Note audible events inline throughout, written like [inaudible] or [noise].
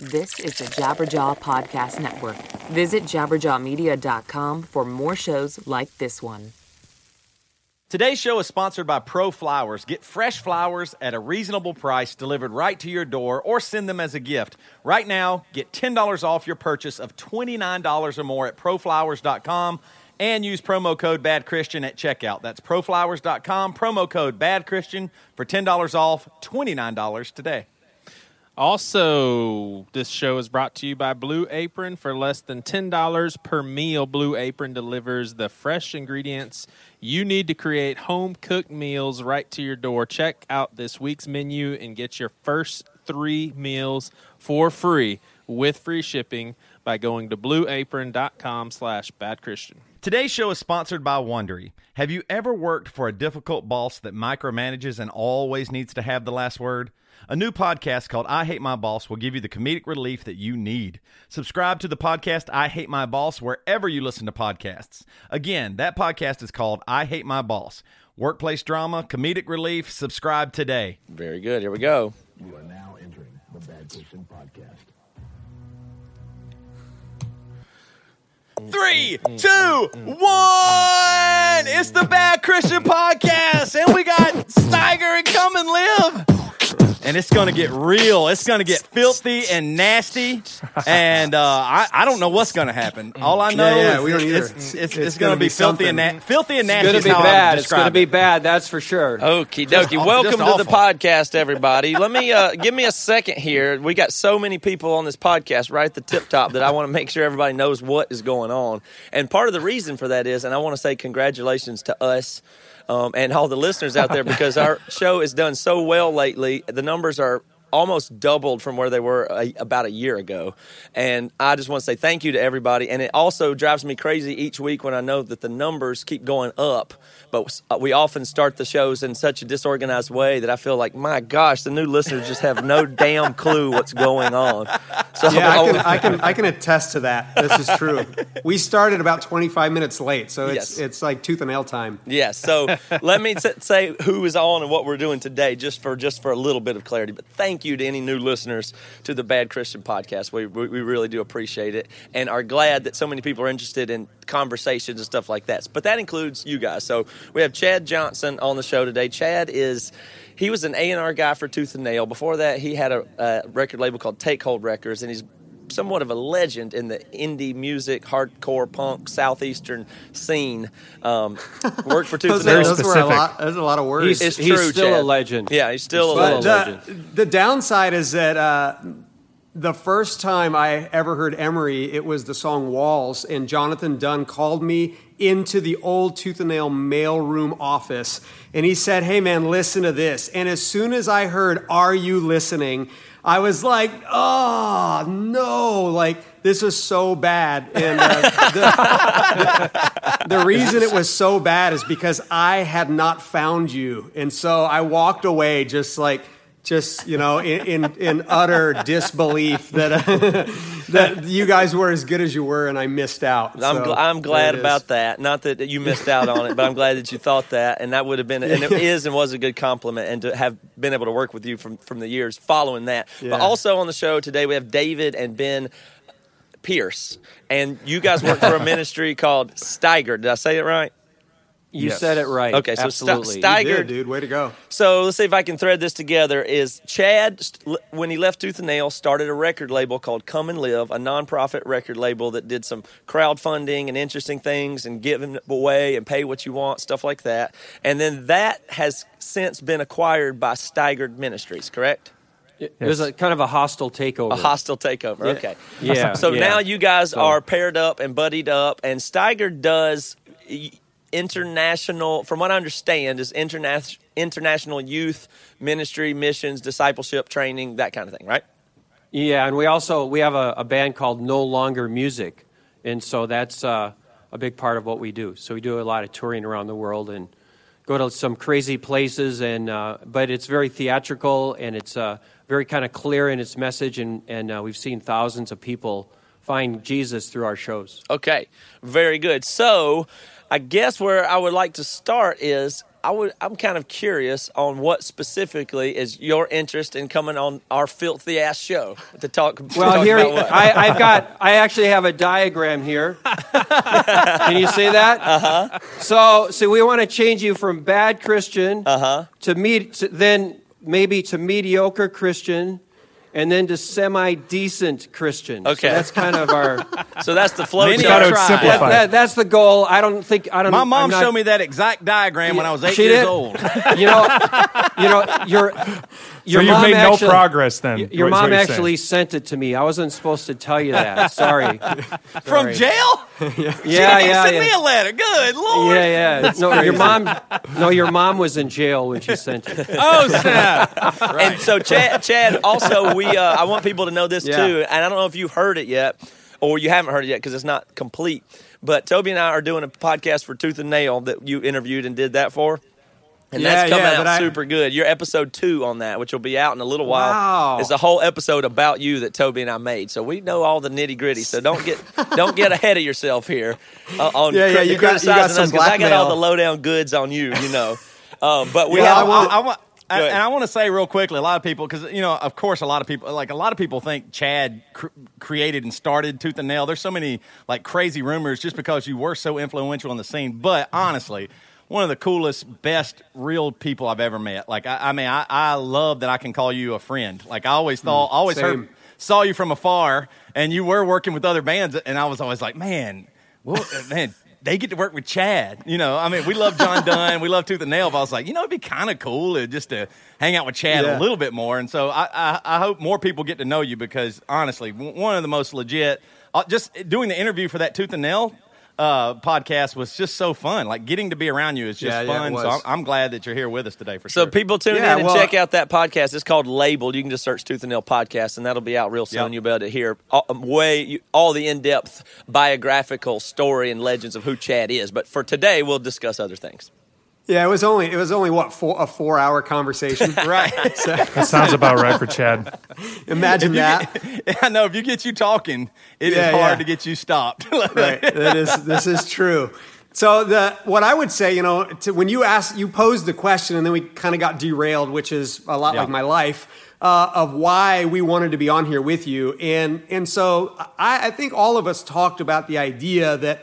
This is the Jabberjaw Podcast Network. Visit jabberjawmedia.com for more shows like this one. Today's show is sponsored by Pro Flowers. Get fresh flowers at a reasonable price delivered right to your door or send them as a gift. Right now, get $10 off your purchase of $29 or more at proflowers.com and use promo code Bad Christian at checkout. That's proflowers.com, promo code Bad Christian for $10 off, $29 today. Also, this show is brought to you by Blue Apron. For less than $10 per meal, Blue Apron delivers the fresh ingredients you need to create home cooked meals right to your door. Check out this week's menu and get your first three meals for free with free shipping by going to blueapron.com slash badchristian. Today's show is sponsored by Wondery. Have you ever worked for a difficult boss that micromanages and always needs to have the last word? A new podcast called I Hate My Boss will give you the comedic relief that you need. Subscribe to the podcast I Hate My Boss wherever you listen to podcasts. Again, that podcast is called I Hate My Boss. Workplace drama, comedic relief. Subscribe today. Very good. Here we go. You are now entering the Bad Christian Podcast. Three, two, one. It's the Bad Christian Podcast, and we got Steiger and Come and Live. [laughs] And it's going to get real. It's going to get filthy and nasty. And uh, I, I don't know what's going to happen. All I know Yeah, yeah, is we don't it's, either. it's, it's, It's it's gonna going to be be filthy and, na- filthy and nasty. It's is going to be bad. It's going to be bad. That's for sure. Okie dokie. [laughs] Welcome just to the podcast, everybody. Let me uh, give me a second here. We got so many people on this podcast right at the tip top that I want to make sure everybody knows what is going on. And part of the reason for that is, and I want to say congratulations to us um, and all the listeners out there because our [laughs] show has done so well lately. The numbers are almost doubled from where they were a, about a year ago. And I just want to say thank you to everybody. And it also drives me crazy each week when I know that the numbers keep going up. But uh, we often start the shows in such a disorganized way that I feel like, my gosh, the new listeners just have no [laughs] damn clue what's going on. So Yeah, I can, I can, I can [laughs] attest to that. This is true. We started about 25 minutes late, so it's Yes. it's like tooth and nail time. Yeah, so [laughs] let me t- say who is on and what we're doing today, just for just for a little bit of clarity. But thank you to any new listeners to the Bad Christian Podcast. We, we we really do appreciate it, and are glad that so many people are interested in conversations and stuff like that. But that includes you guys. So we have Chad Johnson on the show today. Chad is. He was an A&R guy for Tooth and Nail. Before that, he had a, a record label called Take Hold Records, and he's somewhat of a legend in the indie music, hardcore punk, southeastern scene. Um, worked for [laughs] Tooth Those, and Nail. those were a lot. Those are a lot of words. He's, It's he's true, still Chad. a legend. Yeah, he's still a But, legend. uh, the, the downside is that uh, the first time I ever heard Emery, it was the song Walls, and Jonathan Dunn called me into the old Tooth and Nail mailroom office, and he said, Hey man, listen to this. And as soon as I heard, Are you listening? I was like, Oh, no, like, this is so bad. And uh, the, the, [laughs] the reason it was so bad is because I had not found you. And so I walked away just like, just you know, in in, in utter disbelief that uh, [laughs] that you guys were as good as you were, and I missed out. I'm, So, gl- I'm glad is. about that. Not that you missed out on it, but I'm glad that you thought that, and that would have been, and it [laughs] is and was a good compliment, and to have been able to work with you from from the years following that. Yeah. But also on the show today, we have David and Ben Pierce, and you guys work for a [laughs] ministry called Steiger. Did I say it right? You said it right. Okay, so Ste- absolutely. You Steiger, did, dude. Way to go. So let's see if I can thread this together. Is Chad, st- when he left Tooth and Nail, started a record label called Come and Live, a nonprofit record label that did some crowdfunding and interesting things and giving away and pay what you want, stuff like that. And then that has since been acquired by Steigered Ministries, correct? It was a kind of a hostile takeover. A hostile takeover. Okay. Yeah, So yeah. now you guys So- are paired up and buddied up, and Steiger does y- international, from what I understand, is interna- international youth ministry, missions, discipleship, training, that kind of thing, right? Yeah, and we also we have a, a band called No Longer Music, and so that's uh, a big part of what we do. So we do a lot of touring around the world and go to some crazy places, and uh, but it's very theatrical and it's uh, very kind of clear in its message, and and uh, we've seen thousands of people find Jesus through our shows. Okay, very good. So, I guess where I would like to start is I would I'm kind of curious on what specifically is your interest in coming on our filthy ass show to talk. to Well, talk here about what? I, I've got. I actually have a diagram here. [laughs] Can you see that? Uh huh. So, so we want to change you from bad Christian uh-huh. to me, to, then maybe to mediocre Christian, and then to semi decent Christian. So Okay. that's kind of our. [laughs] so that's the flow Many chart. have simplify. that, that- that's the goal. I don't think I don't. My mom not- showed me that exact diagram when I was eight She years did? old. You know, you know, your [laughs] your so you've mom made actually, no progress then. Your is mom actually saying. sent it to me. I wasn't supposed to tell you that. [laughs] Sorry. From jail? Yeah, [laughs] She yeah, didn't yeah. send me a letter. Good lord. Yeah, yeah. No, your mom. No, your mom was in jail when she sent it. [laughs] Oh snap! And so, Chad, Chad, also, we uh, I want people to know this Yeah. too, and I don't know if you've heard it yet, or you haven't heard it yet because it's not complete. But Toby and I are doing a podcast for Tooth and Nail that you interviewed and did that for. And Yeah, that's coming yeah, out I- super good. You're episode two on that, which will be out in a little while. Wow. It's a whole episode about you that Toby and I made. So we know all the nitty gritty. So don't get [laughs] don't get ahead of yourself here uh, on Yeah, yeah, you got- you got criticizing us 'cause I got all the lowdown goods on you. You know, um, [laughs] but we Yeah, have. I want- I, I want, and I want to say real quickly, a lot of people, because you know, of course, a lot of people, like a lot of people think Chad cr- created and started Tooth and Nail. There's so many like crazy rumors just because you were so influential on the scene. But honestly, one of the coolest, best, real people I've ever met. Like, I, I mean, I, I love that I can call you a friend. Like, I always thought, I always heard, saw you from afar, and you were working with other bands, and I was always like, man, well, uh, [laughs] man, they get to work with Chad. You know, I mean, we love John Dunn, we love Tooth and Nail, but I was like, you know, it'd be kind of cool just to hang out with Chad Yeah. a little bit more. And so I, I, I hope more people get to know you because honestly, one of the most legit, uh, just eh, doing the interview for that Tooth and Nail. Uh, podcast was just so fun. Like getting to be around you is just Yeah, yeah, fun. so. I'm, I'm glad that you're here with us today for So sure. people tune Yeah, in and well- check out that podcast. It's called Labeled. You can just search Tooth and Nail podcast, and that'll be out real soon. Yep. You'll be able to hear all, um, way you- all the in depth biographical story and legends of who Chad is. But for today, we'll discuss other things. Yeah, it was only it was only what four, a four hour conversation. [laughs] right. [laughs] So, That sounds about right for Chad. [laughs] imagine that. I know if you get you talking, it is Yeah, hard yeah. to get you stopped. right. That is this is true. So the what I would say, you know, to, when you asked, you posed the question, and then we kind of got derailed, which is a lot Yeah. like my life, uh, of why we wanted to be on here with you, and and so I, I think all of us talked about the idea that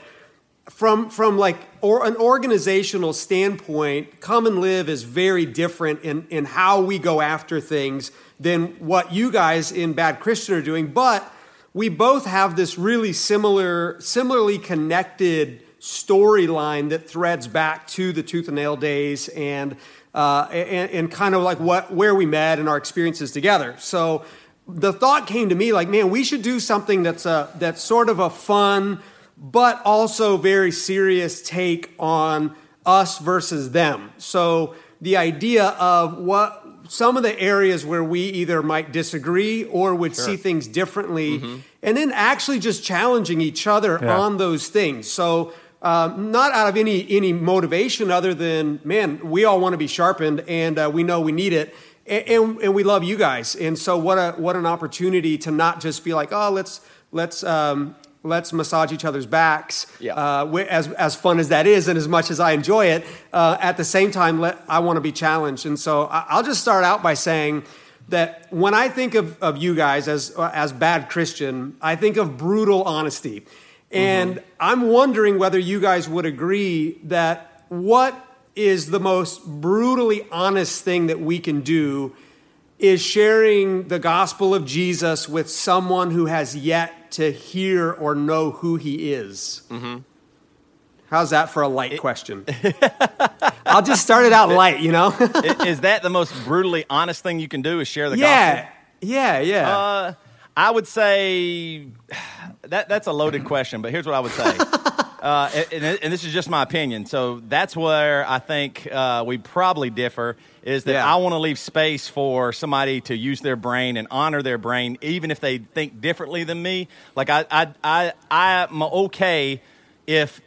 from from like or an organizational standpoint, Come and Live is very different in in how we go after things than what you guys in Bad Christian are doing, but we both have this really similar, similarly connected storyline that threads back to the tooth and nail days and, uh, and and kind of like what where we met and our experiences together. So the thought came to me like, man, we should do something that's a that's sort of a fun but also very serious take on us versus them. So the idea of what some of the areas where we either might disagree or would see things differently, and then actually just challenging each other Yeah. on those things. So. Um, not out of any any motivation other than man, we all want to be sharpened, and uh, we know we need it, and, and, and we love you guys. And so, what a what an opportunity to not just be like, oh, let's let's um, let's massage each other's backs. Yeah. Uh, as as fun as that is, and as much as I enjoy it, uh, at the same time, let, I want to be challenged. And so I, I'll just start out by saying that when I think of, of you guys as uh, as bad Christian, I think of brutal honesty, and I'm wondering whether you guys would agree that what is the most brutally honest thing that we can do is sharing the gospel of Jesus with someone who has yet to hear or know who he is. How's that for a light question? [laughs] I'll just start it out light, you know? Is that the most brutally honest thing you can do? Is share the yeah, gospel? yeah, yeah. Uh, I would say that that's a loaded question, but here's what I would say. [laughs] Uh, and, and this is just my opinion. So that's where I think uh, we probably differ. Is that Yeah. I want to leave space for somebody to use their brain and honor their brain, even if they think differently than me. Like I, I, I, I'm okay if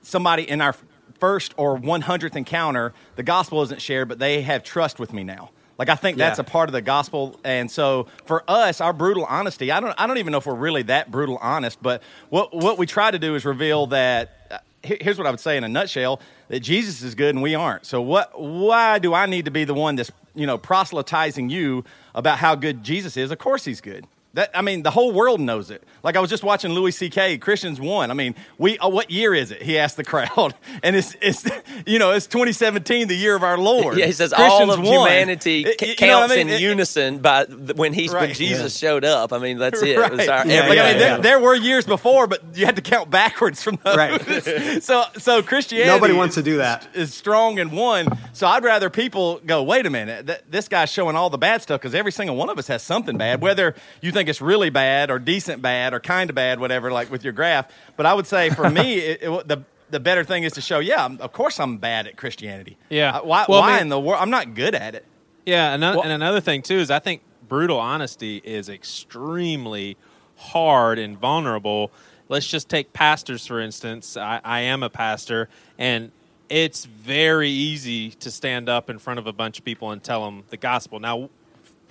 somebody in our first or 100th encounter, the gospel isn't shared, but they have trust with me now. Like I think that's Yeah. a part of the gospel, and so for us, our brutal honesty. I don't. I don't even know if we're really that brutal honest, but what what we try to do is reveal that. Uh, here's what I would say in a nutshell: that Jesus is good and we aren't. So what? Why do I need to be the one that's you know proselytizing you about how good Jesus is? Of course, he's good. That, I mean, the whole world knows it. Like I was just watching Louis C.K. Christians won. I mean, we uh, what year is it? He asked the crowd, [laughs] and it's it's you know it's 2017, the year of our Lord. Yeah, he says all of won. humanity It- ca- you know what counts I mean? in It- unison by th- when he's when Right. Jesus showed up. I mean, that's it. Right. It our Yeah, like, I mean, there, yeah. there were years before, but you had to count backwards from those. Right. [laughs] so, so Christianity. Nobody wants to do that. Is strong and one. So I'd rather people go. Wait a minute, th- this guy's showing all the bad stuff because every single one of us has something bad. Whether you think it's really bad or decent bad or kind of bad, whatever, like with your graph. But I would say for me, [laughs] it, it, the the better thing is to show. Yeah, I'm- of course I'm bad at Christianity. Yeah. Uh, Why? Well, I mean- in the world? I'm not good at it. Yeah, another, and another thing too is I think brutal honesty is extremely hard and vulnerable. Let's just take pastors for instance. I, I am a pastor, and it's very easy to stand up in front of a bunch of people and tell them the gospel. Now,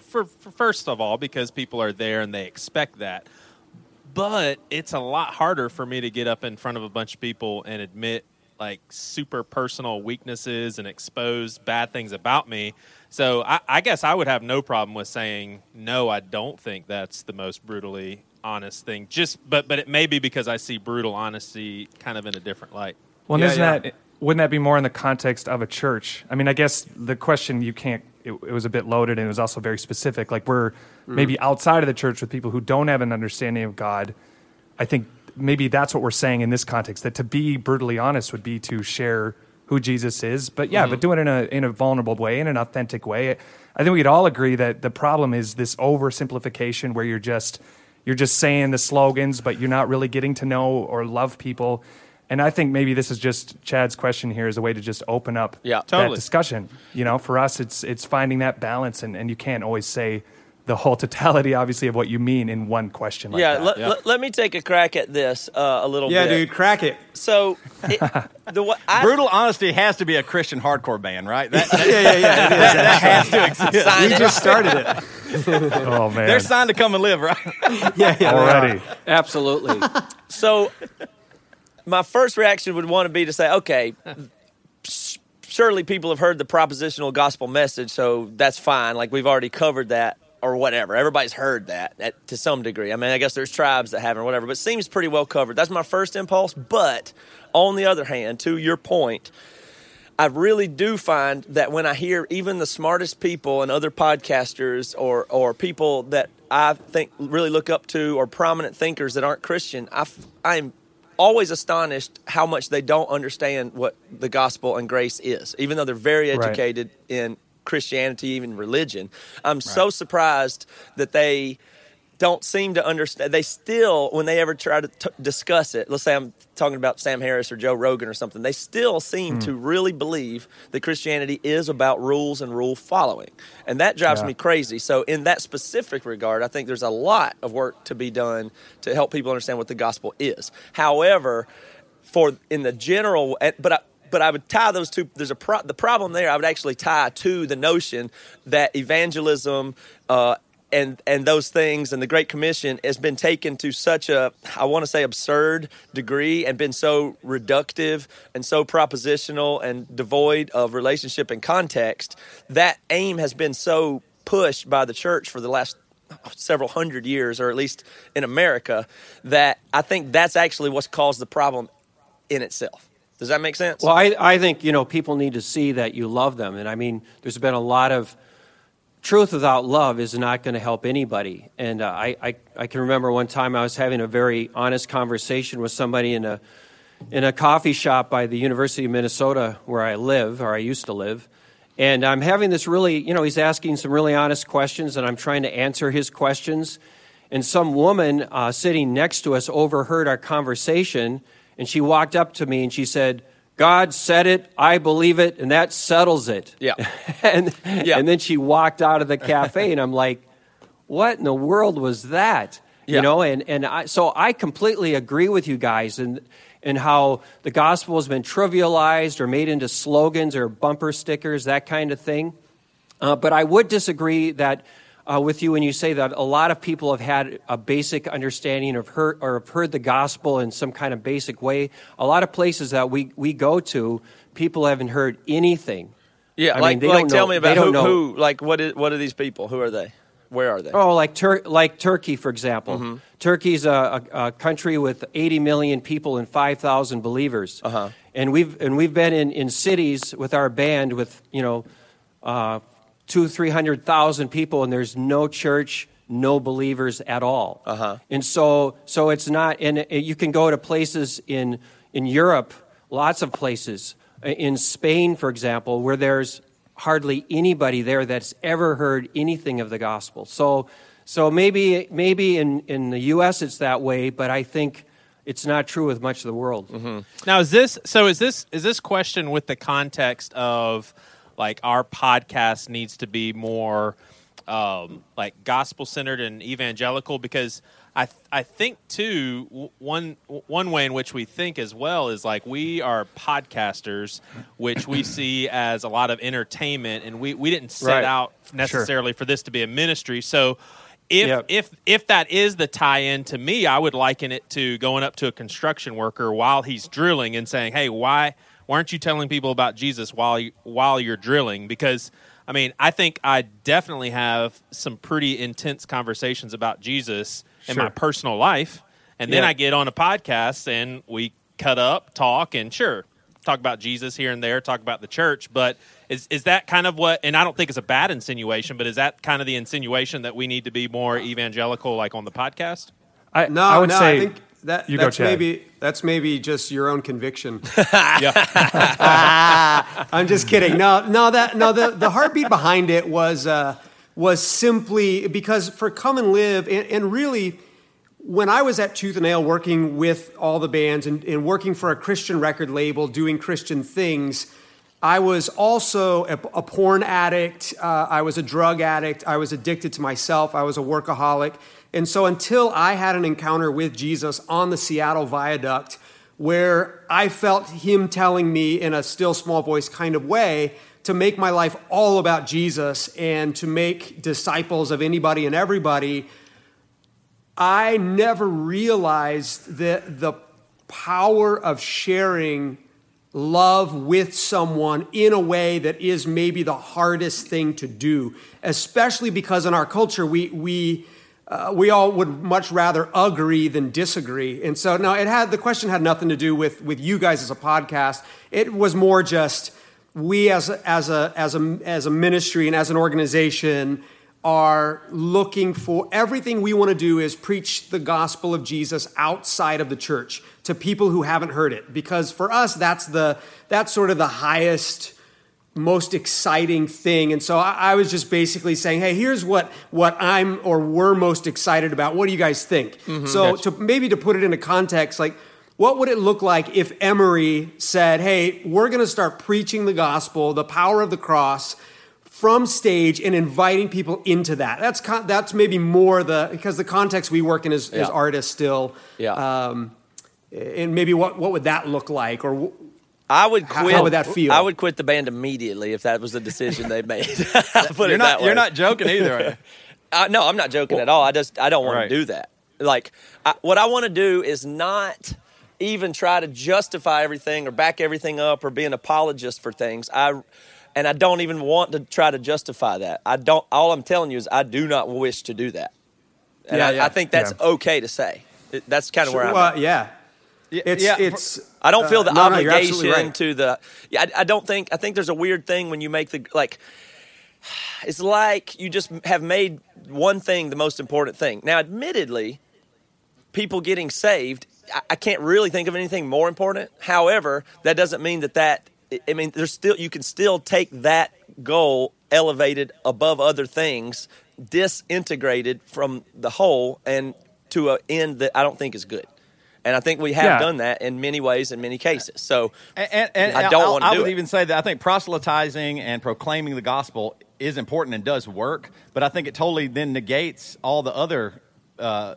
for, for first of all, because people are there and they expect that, but it's a lot harder for me to get up in front of a bunch of people and admit like super personal weaknesses and expose bad things about me. So I, I guess I would have no problem with saying no. I don't think that's the most brutally honest thing. Just but but it may be because I see brutal honesty kind of in a different light. Well, Yeah, isn't yeah. that wouldn't that be more in the context of a church? I mean, I guess the question you can't. It, it was a bit loaded and it was also very specific. Like we're mm. maybe outside of the church with people who don't have an understanding of God. I think maybe that's what we're saying in this context. That to be brutally honest would be to share who Jesus is. But yeah, but mm-hmm. do it in a in a vulnerable way, in an authentic way. I think we'd all agree that the problem is this oversimplification where you're just you're just saying the slogans, but you're not really getting to know or love people. And I think maybe this is just Chad's question here is a way to just open up Yeah. that discussion. You know, for us, it's it's finding that balance, and, and you can't always say the whole [laughs] totality, obviously, of what you mean in one question. Like yeah, that. let, let, let me take a crack at this uh, a little Yeah, bit. dude, crack it. So, it, [laughs] the I, Brutal honesty has to be a Christian hardcore band, right? That, that, [laughs] Yeah, yeah, yeah. It is. that has to exist. Sign We it. just started it. oh man, They're signed to come and live, right? Yeah, yeah. already. Absolutely. So, my first reaction would want to be to say, okay, surely people have heard the propositional gospel message, so that's fine. Like we've already covered that or whatever. Everybody's heard that at, to some degree. I mean, I guess there's tribes that haven't whatever, but seems pretty well covered. That's my first impulse. But on the other hand, to your point, I really do find that when I hear even the smartest people and other podcasters or or people that I think really look up to or prominent thinkers that aren't Christian, I I'm always astonished how much they don't understand what the gospel and grace is, even though they're very Right. educated in Christianity, even religion. I'm so surprised that they don't seem to understand. They still, when they ever try to t- discuss it, let's say I'm talking about Sam Harris or Joe Rogan or something, they still seem to really believe that Christianity is about rules and rule following. And that drives Yeah. me crazy. So, in that specific regard, I think there's a lot of work to be done to help people understand what the gospel is. However, for in the general, but I, but I would tie those two. There's a pro, the problem there. I would actually tie to the notion that evangelism uh, and and those things and the Great Commission has been taken to such a I want to say absurd degree and been so reductive and so propositional and devoid of relationship and context. That aim has been so pushed by the church for the last several hundred years, or at least in America, that I think that's actually what's caused the problem in itself. Does that make sense? Well, I, I think, you know, people need to see that you love them. And I mean, there's been a lot of truth without love is not going to help anybody. And uh, I, I, I can remember one time I was having a very honest conversation with somebody in a, in a coffee shop by the University of Minnesota where I live, or I used to live. And I'm having this really, you know, he's asking some really honest questions, and I'm trying to answer his questions. And some woman uh, sitting next to us overheard our conversation, and she walked up to me and she said, God said it, I believe it, and that settles it. Yeah. [laughs] and, Yeah. and then she walked out of the cafe, and I'm like, what in the world was that? Yeah. You know, and, and I, so I completely agree with you guys and, and how the gospel has been trivialized or made into slogans or bumper stickers, that kind of thing. Uh, but I would disagree that uh, with you when you say that a lot of people have had a basic understanding of heard or have heard the gospel in some kind of basic way. A lot of places that we, we go to, people haven't heard anything. Yeah, I mean, like they like tell know- me about who, who like what is, what are these people? Who are they? Where are they? Oh, like Tur- like Turkey, for example. Mm-hmm. Turkey's a, a, a country with 80 million people and 5,000 believers. Uh-huh. And we've and we've been in, in cities with our band with you know uh, two three hundred thousand people, and there's no church, no believers at all. Uh-huh. And so so it's not. And it, you can go to places in in Europe, lots of places in Spain, for example, where there's hardly anybody there that's ever heard anything of the gospel. So, so maybe maybe in, in the U.S. it's that way, but I think it's not true with much of the world. Now is this so is this is this question with the context of like our podcast needs to be more um, like gospel centered and evangelical because I th- I think too one one way in which we think as well is like we are podcasters which we [clears throat] see as a lot of entertainment and we we didn't set Right. out necessarily for this to be a ministry so if Yep. if if that is the tie-in to me, I would liken it to going up to a construction worker while he's drilling and saying, "Hey, why why aren't you telling people about Jesus while you, while you're drilling?" Because I mean, I think I definitely have some pretty intense conversations about Jesus in my personal life, and then Yeah. I get on a podcast and we cut up, talk, and sure, talk about Jesus here and there, talk about the church, but is is that kind of what and I don't think it's a bad insinuation, but is that kind of the insinuation that we need to be more evangelical like on the podcast? I, No, I would no, say I think that you go, that's Chad. maybe that's maybe just your own conviction. [laughs] yeah. [laughs] I'm just kidding. No, no, that no. The, the heartbeat behind it was uh, was simply because for come and live, and, and really, when I was at Tooth and Nail working with all the bands and, and working for a Christian record label, doing Christian things, I was also a, a porn addict. Uh, I was a drug addict. I was addicted to myself. I was a workaholic. And so until I had an encounter with Jesus on the Seattle Viaduct, where I felt him telling me in a still small voice kind of way to make my life all about Jesus and to make disciples of anybody and everybody, I never realized that the power of sharing love with someone in a way that is maybe the hardest thing to do, especially because in our culture we we uh, we all would much rather agree than disagree. And so now it had the question had nothing to do with with you guys as a podcast. It was more just we as as a as a as a ministry and as an organization are looking for everything we want to do is preach the gospel of Jesus outside of the church to people who haven't heard it because for us that's the that's sort of the highest most exciting thing and so I, I was just basically saying hey here's what what i'm or we're most excited about what do you guys think so to maybe to put it into context like what would it look like if Emery said, hey, we're going to start preaching the gospel, the power of the cross from stage and inviting people into that? That's, con- that's maybe more the, because the context we work in is, is Yeah. artists still. Yeah. Um, and maybe what, what would that look like? Or I would quit. how would that feel? I would quit the band immediately if that was the decision they made. [laughs] Put You're it not that way. you're not joking either. Are you? [laughs] Uh, no, I'm not joking at all. I just I don't want Right. to do that. Like I, what I want to do is not even try to justify everything or back everything up or be an apologist for things. I and I don't even want to try to justify that. I don't. All I'm telling you is I do not wish to do that. And Yeah, I, yeah. I think that's Yeah. okay to say. That's kind of where I'm. well, at. yeah. It's, yeah, it's, I don't feel the uh, no, no, obligation right. to the. Yeah, I, I don't think. I think there's a weird thing when you make the like. It's like you just have made one thing the most important thing. Now, admittedly, people getting saved, I, I can't really think of anything more important. However, that doesn't mean that that. I- I mean, there's still you can still take that goal elevated above other things, disintegrated from the whole, and to an end that I don't think is good. And I think we have Yeah. done that in many ways, in many cases. So And, and, and I don't I'll- want to I do would it. even say that I think proselytizing and proclaiming the gospel is important and does work, but I think it totally then negates all the other uh,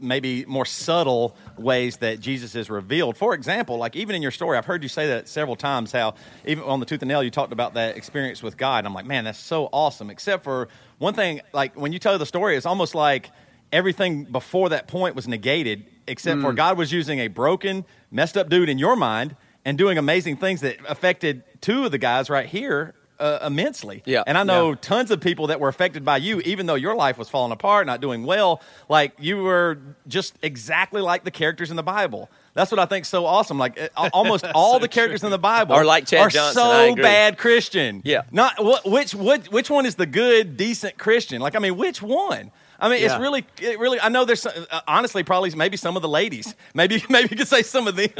maybe more subtle ways that Jesus is revealed. For example, like even in your story, I've heard you say that several times. How even on the tooth and nail, you talked about that experience with God. And I'm like, man, that's so awesome. Except for one thing, like when you tell the story, it's almost like everything before that point was negated, except for God was using a broken, messed up dude in your mind and doing amazing things that affected two of the guys right here. Uh, immensely, Yeah. and I know tons of people that were affected by you, even though your life was falling apart, not doing well. Like you were just exactly like the characters in the Bible. That's what I think so awesome. Like almost [laughs] all the characters in the Bible Are like Chad are Johnson, so bad Christian. Yeah. not wh- which which which one is the good decent Christian? Like I mean, which one? I mean, it's really, it really. I know there's uh, honestly probably maybe some of the ladies, maybe [laughs] maybe you could say some of them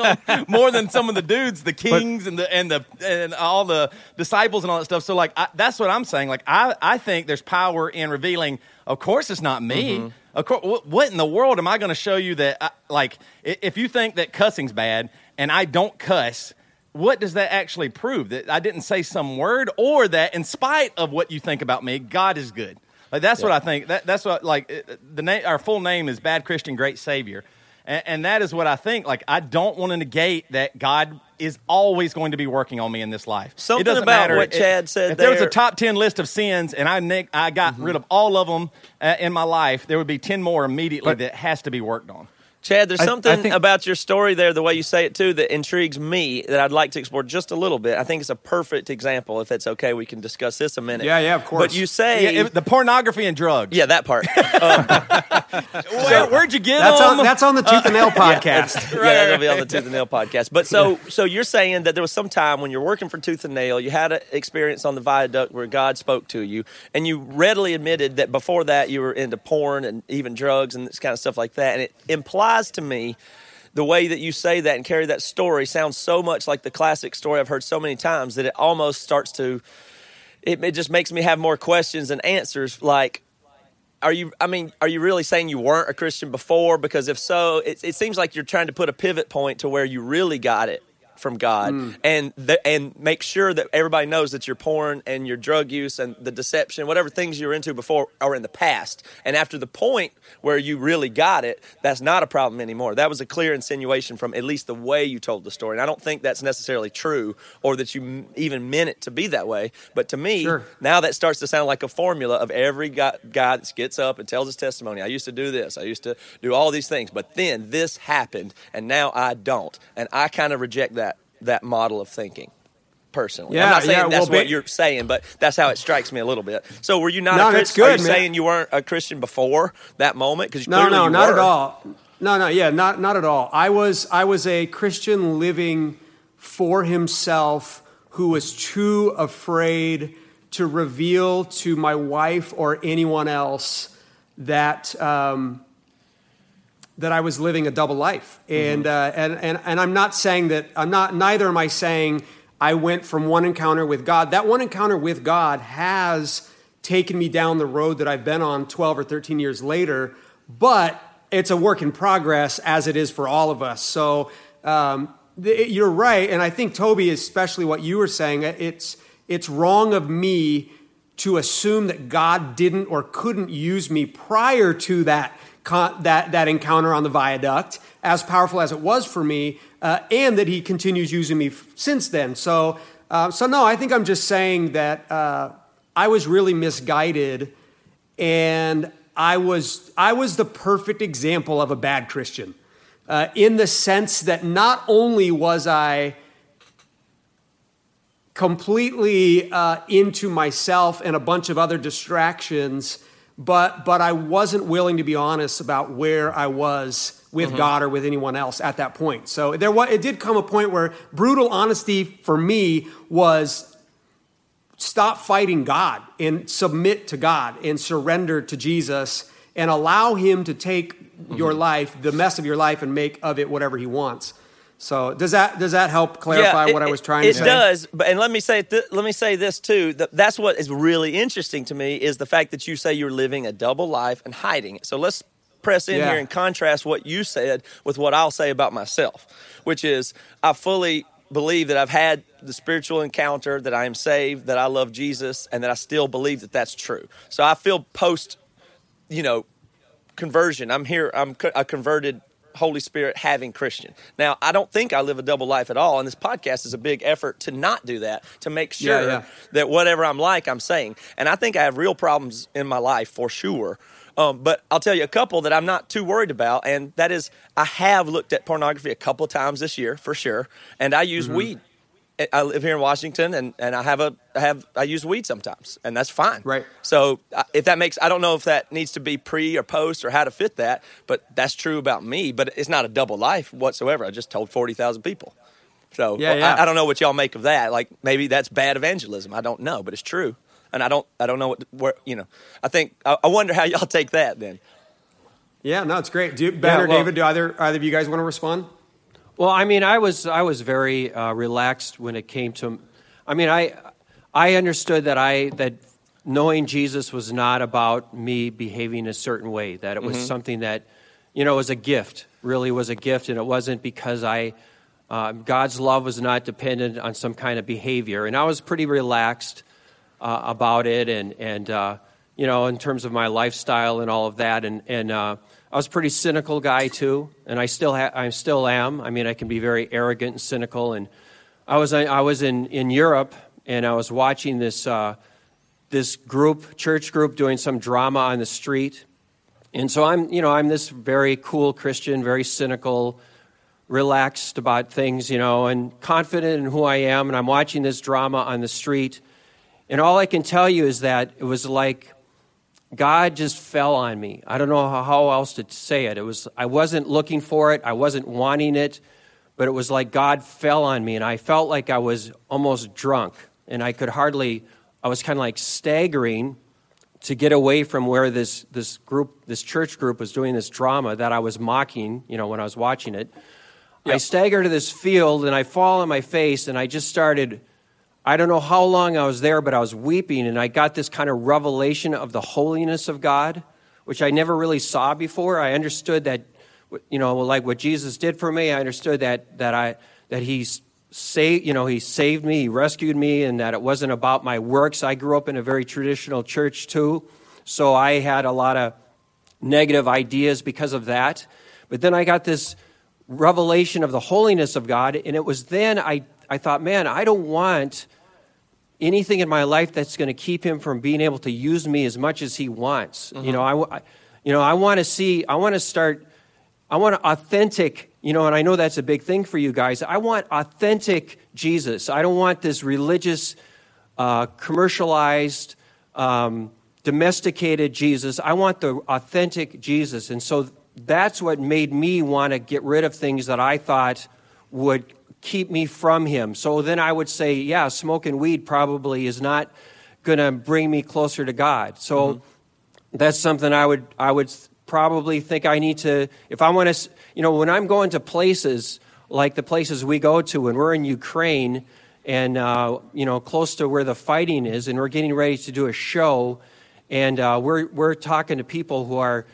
[laughs] more than some of the dudes, the kings and the and the and all the disciples and all that stuff. So like I, that's what I'm saying. Like I I think there's power in revealing. Of course, it's not me. Mm-hmm. Of course, what, what in the world am I going to show you that? I, like, if you think that cussing's bad and I don't cuss, what does that actually prove? That I didn't say some word, or that in spite of what you think about me, God is good. Like that's what I think. That, that's what like the name. Our full name is Bad Christian Great Savior, and, and that is what I think. Like I don't want to negate that God is always going to be working on me in this life. Something it doesn't about matter what if- Chad said If there was a top ten list of sins, and I nick, I got rid of all of them uh, in my life, there would be ten more immediately But- that has to be worked on. Chad, there's I- I something think- about your story there, the way you say it too, that intrigues me that I'd like to explore just a little bit. I think it's a perfect example. If it's okay, we can discuss this a minute. Yeah, yeah, of course. But you say, Yeah, it- the pornography and drugs. yeah, that part. [laughs] Where, where'd you get That's them? on that's on the Tooth and Nail uh, [laughs] podcast. yeah, that'll be on the Tooth and Nail podcast. But so, so you're saying that there was some time when you're working for Tooth and Nail, you had an experience on the viaduct where God spoke to you, and you readily admitted that before that you were into porn and even drugs and this kind of stuff like that. And it implies to me the way that you say that and carry that story sounds so much like the classic story I've heard so many times that it almost starts to. It, it just makes me have more questions and answers. Like, are you i mean are you really saying you weren't a christian before because if so it, it seems like you're trying to put a pivot point to where you really got it from god mm. and the, and make sure that everybody knows that your porn and your drug use and the deception whatever things you were into before are in the past and after the point where you really got it that's not a problem anymore that was a clear insinuation from at least the way you told the story and i don't think that's necessarily true or that you m- even meant it to be that way but to me Sure. now that starts to sound like a formula of every guy, guy that gets up and tells his testimony. I used to do this. I used to do all these things, but then this happened, and now I don't. And I kind of reject that that model of thinking. Personally, I'm not saying yeah, that's well, what you're saying, but that's how it strikes me a little bit. So, were you not? No, a Christian? Are good, you man. saying you weren't a Christian before that moment? Because No, no, you not were. at all. No, no, yeah, not not at all. I was I was a Christian living for himself who was too afraid to reveal to my wife or anyone else that um, that I was living a double life. And, uh, and, and, and I'm not saying that, I'm not, neither am I saying I went from one encounter with God. That one encounter with God has taken me down the road that I've been on 12 or 13 years later, but it's a work in progress as it is for all of us. So um, th- you're right. And I think, Toby, especially what you were saying, it's, it's wrong of me to assume that God didn't or couldn't use me prior to that that that encounter on the viaduct, as powerful as it was for me, uh, and that He continues using me f- since then. So, uh, so no, I think I'm just saying that uh, I was really misguided, and I was I was the perfect example of a bad Christian, uh, in the sense that not only was I completely uh, into myself and a bunch of other distractions, but but I wasn't willing to be honest about where I was with mm-hmm. God or with anyone else at that point. So there was it did come a point where brutal honesty for me was stop fighting God and submit to God and surrender to Jesus and allow him to take mm-hmm. your life, the mess of your life and make of it whatever he wants. So does that does that help clarify it- what I was trying to say? It does, but and let me say th- let me say this too. That that's what is really interesting to me is the fact that you say you're living a double life and hiding it. So let's press in Yeah. here and contrast what you said with what I'll say about myself, which is I fully believe that I've had the spiritual encounter, that I am saved, that I love Jesus, and that I still believe that that's true. So I feel post, you know, conversion. I'm here. I'm a converted Holy Spirit having Christian. Now, I don't think I live a double life at all, and this podcast is a big effort to not do that, to make sure Yeah, yeah. that whatever I'm like, I'm saying. And I think I have real problems in my life for sure. Um, but I'll tell you a couple that I'm not too worried about, and that is I have looked at pornography a couple times this year for sure, and I use weed. I- I live here in Washington, and, and I have a I have I use weed sometimes, and that's fine. Right. So uh, if that makes I don't know if that needs to be pre or post or how to fit that, but that's true about me. But it's not a double life whatsoever. I just told forty thousand people. So Yeah, yeah. I, I don't know what y'all make of that. Like maybe that's bad evangelism. I don't know, but it's true, and I don't I don't know what where you know. I think I, I wonder how y'all take that then. Yeah, no, it's great. Do you, Ben Yeah, or well- David, do either either of you guys want to respond? Well, I mean, I was I was very uh, relaxed when it came to. I mean, I I understood that I that knowing Jesus was not about me behaving a certain way. That it was something that, you know, was a gift. Really, was a gift, and it wasn't because I. Uh, God's love was not dependent on some kind of behavior, and I was pretty relaxed uh, about it, and and uh, you know, in terms of my lifestyle and all of that, and and uh, I was a pretty cynical guy too, and I still ha- I still am. I mean, I can be very arrogant and cynical, and I was I was in in Europe, and I was watching this uh, this group church group doing some drama on the street, and so I'm you know I'm this very cool Christian, very cynical relaxed about things, you know, and confident in who I am. And I'm watching this drama on the street. And all I can tell you is that it was like God just fell on me. I don't know how, else to say it. It was I wasn't looking for it. I wasn't wanting it, but it was like God fell on me and I felt like I was almost drunk and I could hardly I was kind of like staggering to get away from where this this group this church group was doing this drama that I was mocking, you know, when I was watching it. I stagger to this field and I fall on my face and I just started I don't know how long I was there, but I was weeping and I got this kind of revelation of the holiness of God, which I never really saw before. I understood that, you know, like what Jesus did for me. I understood that that I that He saved, you know, He saved me, He rescued me, and that it wasn't about my works. I grew up in a very traditional church too, so I had a lot of negative ideas because of that. But then I got this revelation of the holiness of God, and it was then I, I thought, man, I don't want anything in my life that's going to keep him from being able to use me as much as he wants. You know, I, I- you know, I want to see, I want to start, I want authentic, you know, and I know that's a big thing for you guys. I want authentic Jesus. I don't want this religious, uh, commercialized, um, domesticated Jesus. I want the authentic Jesus. And so that's what made me want to get rid of things that I thought would keep me from him. So then I would say, yeah, smoking weed probably is not going to bring me closer to God. So that's something I would I would probably think I need to if I want to you know when I'm going to places like the places we go to when we're in Ukraine and uh, you know close to where the fighting is and we're getting ready to do a show and uh, we're we're talking to people who are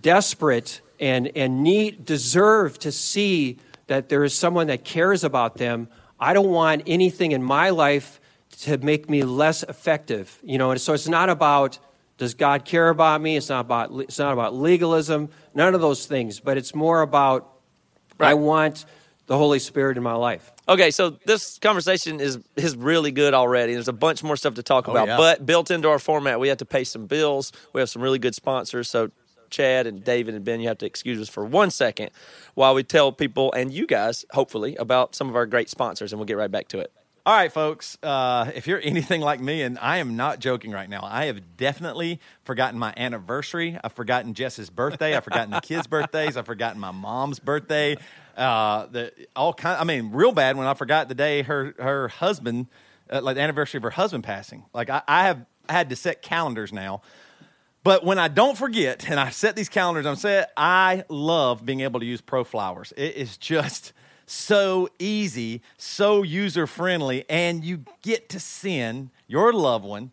desperate and and need deserve to see that there is someone that cares about them. I don't want anything in my life to make me less effective. You know, and so it's not about does God care about me? It's not about it's not about legalism, none of those things, but it's more about I want the Holy Spirit in my life. Okay, so this conversation is is really good already. There's a bunch more stuff to talk oh, about, yeah. but built into our format, we have to pay some bills. We have some really good sponsors, so Chad and David and Ben, you have to excuse us for one second while we tell people and you guys, hopefully, about some of our great sponsors, and we'll get right back to it. All right, folks. Uh, if you're anything like me, and I am not joking right now, I have definitely forgotten my anniversary. I've forgotten Jess's birthday. I've forgotten the kids' birthdays. I've forgotten my mom's birthday. Uh, the all kind. I mean, real bad when I forgot the day her her husband, uh, like the anniversary of her husband passing. Like I, I have had to set calendars now. But when I don't forget and I set these calendars, I'm set. I love being able to use Pro Flowers. It is just so easy, so user friendly, and you get to send your loved one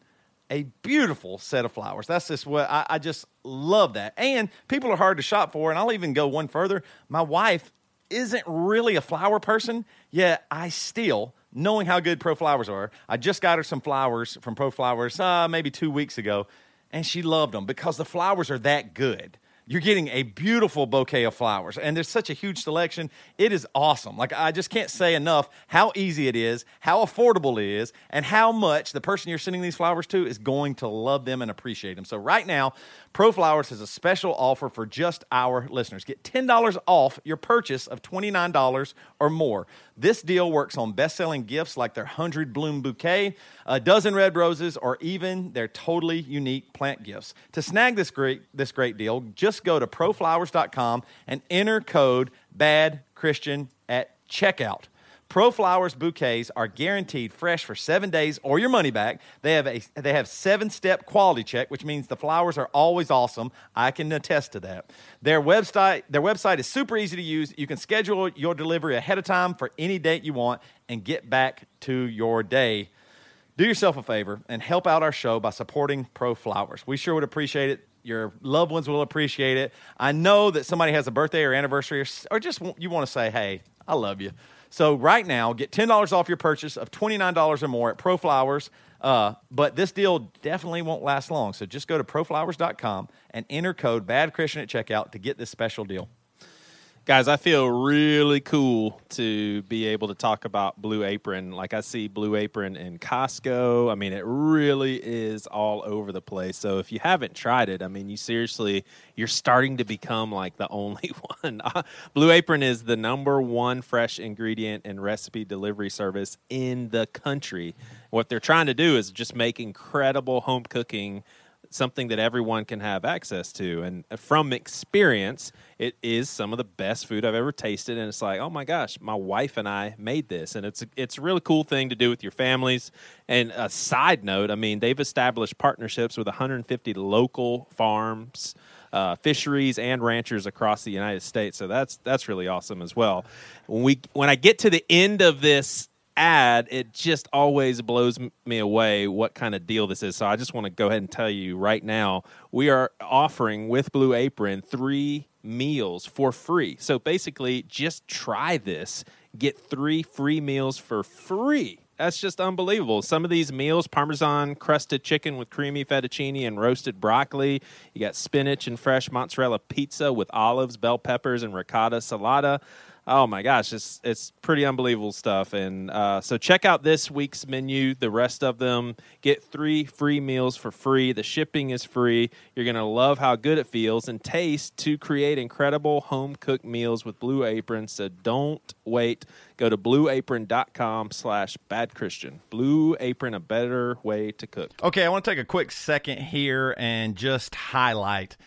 a beautiful set of flowers. That's just what I, I just love that. And people are hard to shop for. And I'll even go one further. My wife isn't really a flower person, yet I still, knowing how good Pro Flowers are, I just got her some flowers from Pro Flowers uh, maybe two weeks ago, and she loved them because the flowers are that good. you're getting a beautiful bouquet of flowers. And there's such a huge selection. It is awesome. Like, I just can't say enough how easy it is, how affordable it is, and how much the person you're sending these flowers to is going to love them and appreciate them. So, right now, Pro Flowers has a special offer for just our listeners. Get $10 off your purchase of $29 or more. This deal works on best selling gifts like their 100 bloom bouquet, a dozen red roses, or even their totally unique plant gifts. To snag this great, this great deal, just go to proflowers.com and enter code BAD Christian at checkout. ProFlowers bouquets are guaranteed fresh for seven days or your money back. They have a they have seven step quality check, which means the flowers are always awesome. I can attest to that. Their website their website is super easy to use. You can schedule your delivery ahead of time for any date you want and get back to your day. Do yourself a favor and help out our show by supporting ProFlowers. We sure would appreciate it. Your loved ones will appreciate it. I know that somebody has a birthday or anniversary, or, or just you want to say, "Hey, I love you." So right now, get ten dollars off your purchase of twenty nine dollars or more at ProFlowers. Uh, but this deal definitely won't last long. So just go to proflowers.com and enter code Bad Christian at checkout to get this special deal. Guys, I feel really cool to be able to talk about Blue Apron. Like I see Blue Apron in Costco. I mean, it really is all over the place. So if you haven't tried it, I mean, you seriously, you're starting to become like the [laughs] only one. [laughs] Blue Apron is the number one fresh ingredient and recipe delivery service in the country. What they're trying to do is just make incredible home cooking something that everyone can have access to. And from experience, it is some of the best food I've ever tasted. And it's like, oh my gosh, my wife and I made this, and it's a, it's a really cool thing to do with your families. And a side note, I mean, they've established partnerships with 150 local farms. Uh, fisheries and ranchers across the United States, so that's that's really awesome as well. When we when I get to the end of this ad, it just always blows me away what kind of deal this is. So I just want to go ahead and tell you right now we are offering with Blue Apron three meals for free. So basically, just try this, get three free meals for free. That's just unbelievable. Some of these meals Parmesan crusted chicken with creamy fettuccine and roasted broccoli. You got spinach and fresh mozzarella pizza with olives, bell peppers, and ricotta salata oh my gosh, it's it's pretty unbelievable stuff. And uh, so check out this week's menu. The rest of them get three free meals for free. The shipping is free. You're gonna love how good it feels and tastes to create incredible home cooked meals with Blue Apron. So don't wait. Go to blueapron.com slash bad Christian. Blue Apron, a better way to cook. Okay, I want to take a quick second here and just highlight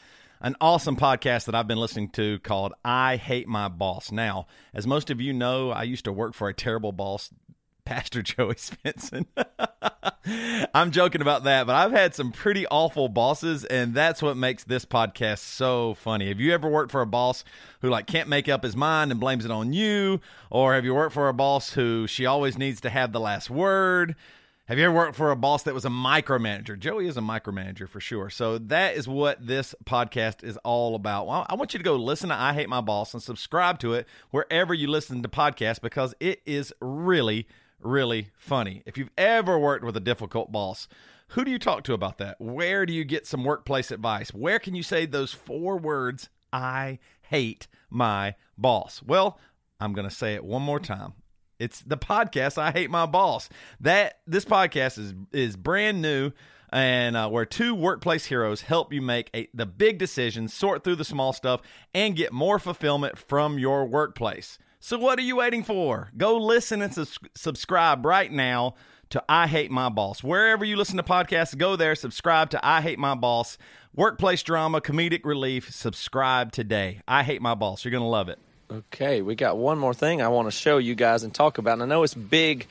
an awesome podcast that I've been listening to called I Hate My Boss. Now, as most of you know, I used to work for a terrible boss, [laughs] Pastor Joey Svensson. [laughs] I'm joking about that, but I've had some pretty awful bosses, and that's what makes this podcast so funny. Have you ever worked for a boss who like can't make up his mind and blames it on you, or have you worked for a boss who she always needs to have the last word? Have you ever worked for a boss that was a micromanager? Joey is a micromanager for sure. So that is what this podcast is all about. Well, I want you to go listen to I Hate My Boss and subscribe to it wherever you listen to podcasts because it is really, really funny. If you've ever worked with a difficult boss, who do you talk to about that? Where do you get some workplace advice? Where can you say those four words, I hate my boss? Well, I'm going to say it one more time. It's the podcast I hate my boss. That this podcast is is brand new and uh, where two workplace heroes help you make a, the big decisions, sort through the small stuff, and get more fulfillment from your workplace. So, what are you waiting for? Go listen and sus- subscribe right now to I Hate My Boss. Wherever you listen to podcasts, go there, subscribe to I Hate My Boss. Workplace drama, comedic relief, subscribe today. I Hate My Boss. You're going to love it. Okay, we got one more thing I want to show you guys and talk about. And I know it's big,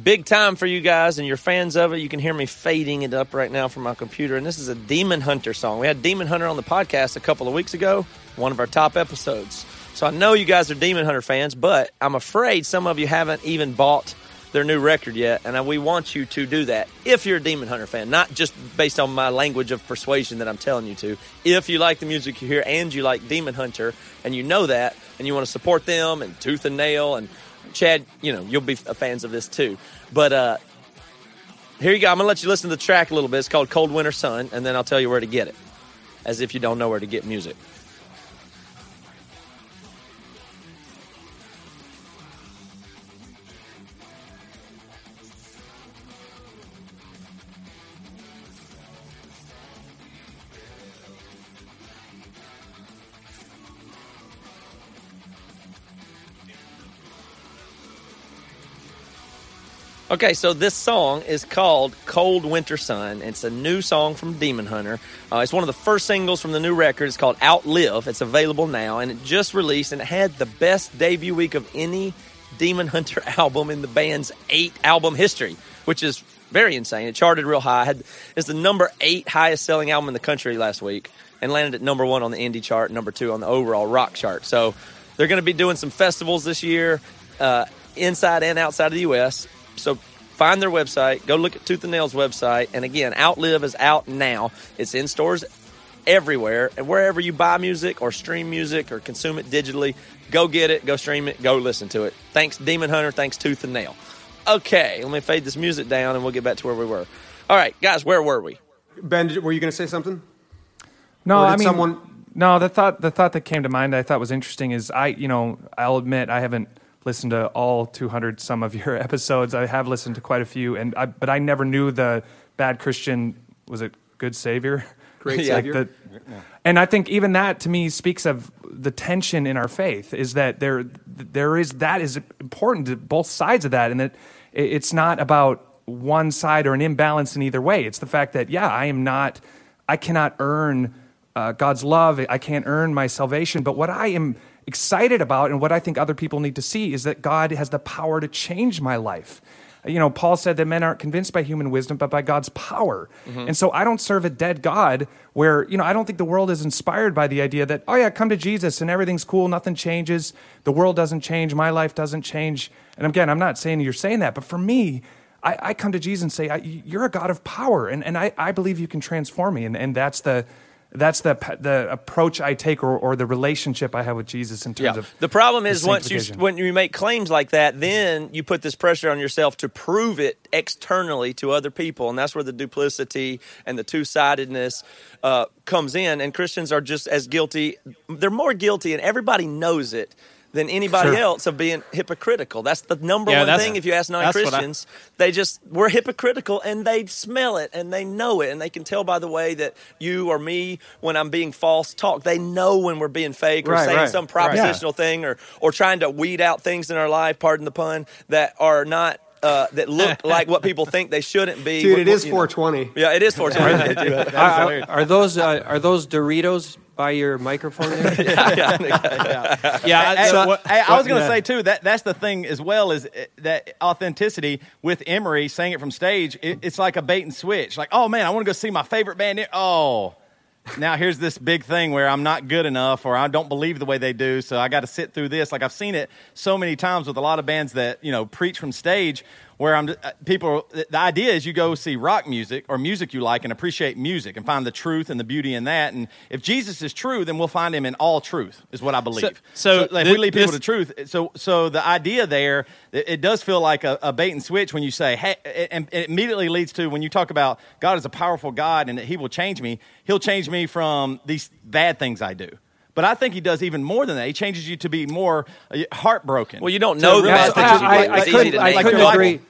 big time for you guys and you're fans of it. You can hear me fading it up right now from my computer. And this is a Demon Hunter song. We had Demon Hunter on the podcast a couple of weeks ago, one of our top episodes. So I know you guys are Demon Hunter fans, but I'm afraid some of you haven't even bought their new record yet, and we want you to do that if you're a Demon Hunter fan, not just based on my language of persuasion that I'm telling you to. If you like the music you hear and you like Demon Hunter, and you know that, and you want to support them and Tooth and Nail and Chad, you know, you'll be fans of this too. But uh, here you go. I'm going to let you listen to the track a little bit. It's called Cold Winter Sun, and then I'll tell you where to get it, as if you don't know where to get music. Okay, so this song is called Cold Winter Sun. It's a new song from Demon Hunter. Uh, it's one of the first singles from the new record. It's called Outlive. It's available now, and it just released, and it had the best debut week of any Demon Hunter [laughs] album in the band's eight album history, which is very insane. It charted real high. Had It's the number eight highest selling album in the country last week, and landed at number one on the indie chart, number two on the overall rock chart. So they're going to be doing some festivals this year, uh, inside and outside of the U.S. So find their website, go look at Tooth and Nail's website, and again, Outlive is out now. It's in stores everywhere, and wherever you buy music or stream music or consume it digitally, go get it, go stream it, go listen to it. Thanks, Demon Hunter. Thanks, Tooth and Nail. Okay, let me fade this music down, and we'll get back to where we were. All right, guys, where were we? Ben, did- were you going to say something? No, I mean, someone- no. The thought, the thought that came to mind, I thought was interesting is I, you know, I'll admit I haven't listened to all 200 some of your [laughs] episodes. I have listened to quite a few, and I, but I never knew the bad Christian was it good savior, Great [laughs] Yeah. Savior. the, and I think even that to me speaks of the tension in our faith is that there there is that is important to both sides of that, and that it's not about one side or an imbalance in either way. It's the fact that yeah, I am not, I cannot earn uh, God's love. I can't earn my salvation, but what I am excited about and what I think other people need to see is that God has the power to change my life. You know, Paul said that men aren't convinced by human wisdom, but by God's power. Mm-hmm. And so I don't serve a dead God where, you know, I don't think the world is inspired by the idea that, oh, yeah, come to Jesus and everything's cool, nothing changes, the world doesn't change, my life doesn't change. And again, I'm not saying you're saying that, but for me, I, I come to Jesus and say, I, You're a God of power, and, and I, I believe you can transform me. And, and that's the. That's the the approach I take, or, or the relationship I have with Jesus in terms Yeah. of The problem is once you when you make claims like that, then you put this pressure on yourself to prove it externally to other people, and that's where the duplicity and the two sidedness uh, comes in. And Christians are just as guilty; they're more guilty, and everybody knows it. Than anybody Sure. else of being hypocritical. That's the number Yeah, one thing. If you ask what I- non-Christians, they just we're hypocritical and they smell it and they know it and they can tell by the way that you or me when I'm being false talk. They know when we're being fake or Right, saying right, some right. propositional thing or or trying to weed out things in our life, pardon the pun, that are not uh, that look [laughs] like what people think they shouldn't be. Dude, What- it is you know. 420. Yeah, it is [laughs] 420. Are, are- are those uh, are those Doritos by your microphone? There? [laughs] Yeah, Hey, so hey, what- hey, I was going to yeah. say too that that's the thing as well is uh, that authenticity with Emery saying it from stage. It, it's like a bait and switch. Like, oh man, I want to go see my favorite band. Oh, now here's this big thing where I'm not good enough or I don't believe the way they do, so I got to sit through this. Like I've seen it so many times with a lot of bands that you know preach from stage. Where I'm, uh, people. The idea is you go see rock music or music you like and appreciate music and find the truth and the beauty in that. And if Jesus is true, then we'll find him in all truth. Is what I believe. so like, if thi- we lead people this- to truth. So, so the idea there, it, it does feel like a, a bait and switch when you say, "Hey," and it immediately leads to when you talk about God is a powerful God and that He will change me. He'll change me from these bad things I do. But I think He does even more than that. He changes you to be more uh, heartbroken. Well, you don't know the bad that things you- you I, like, I couldn't, I couldn't your agree.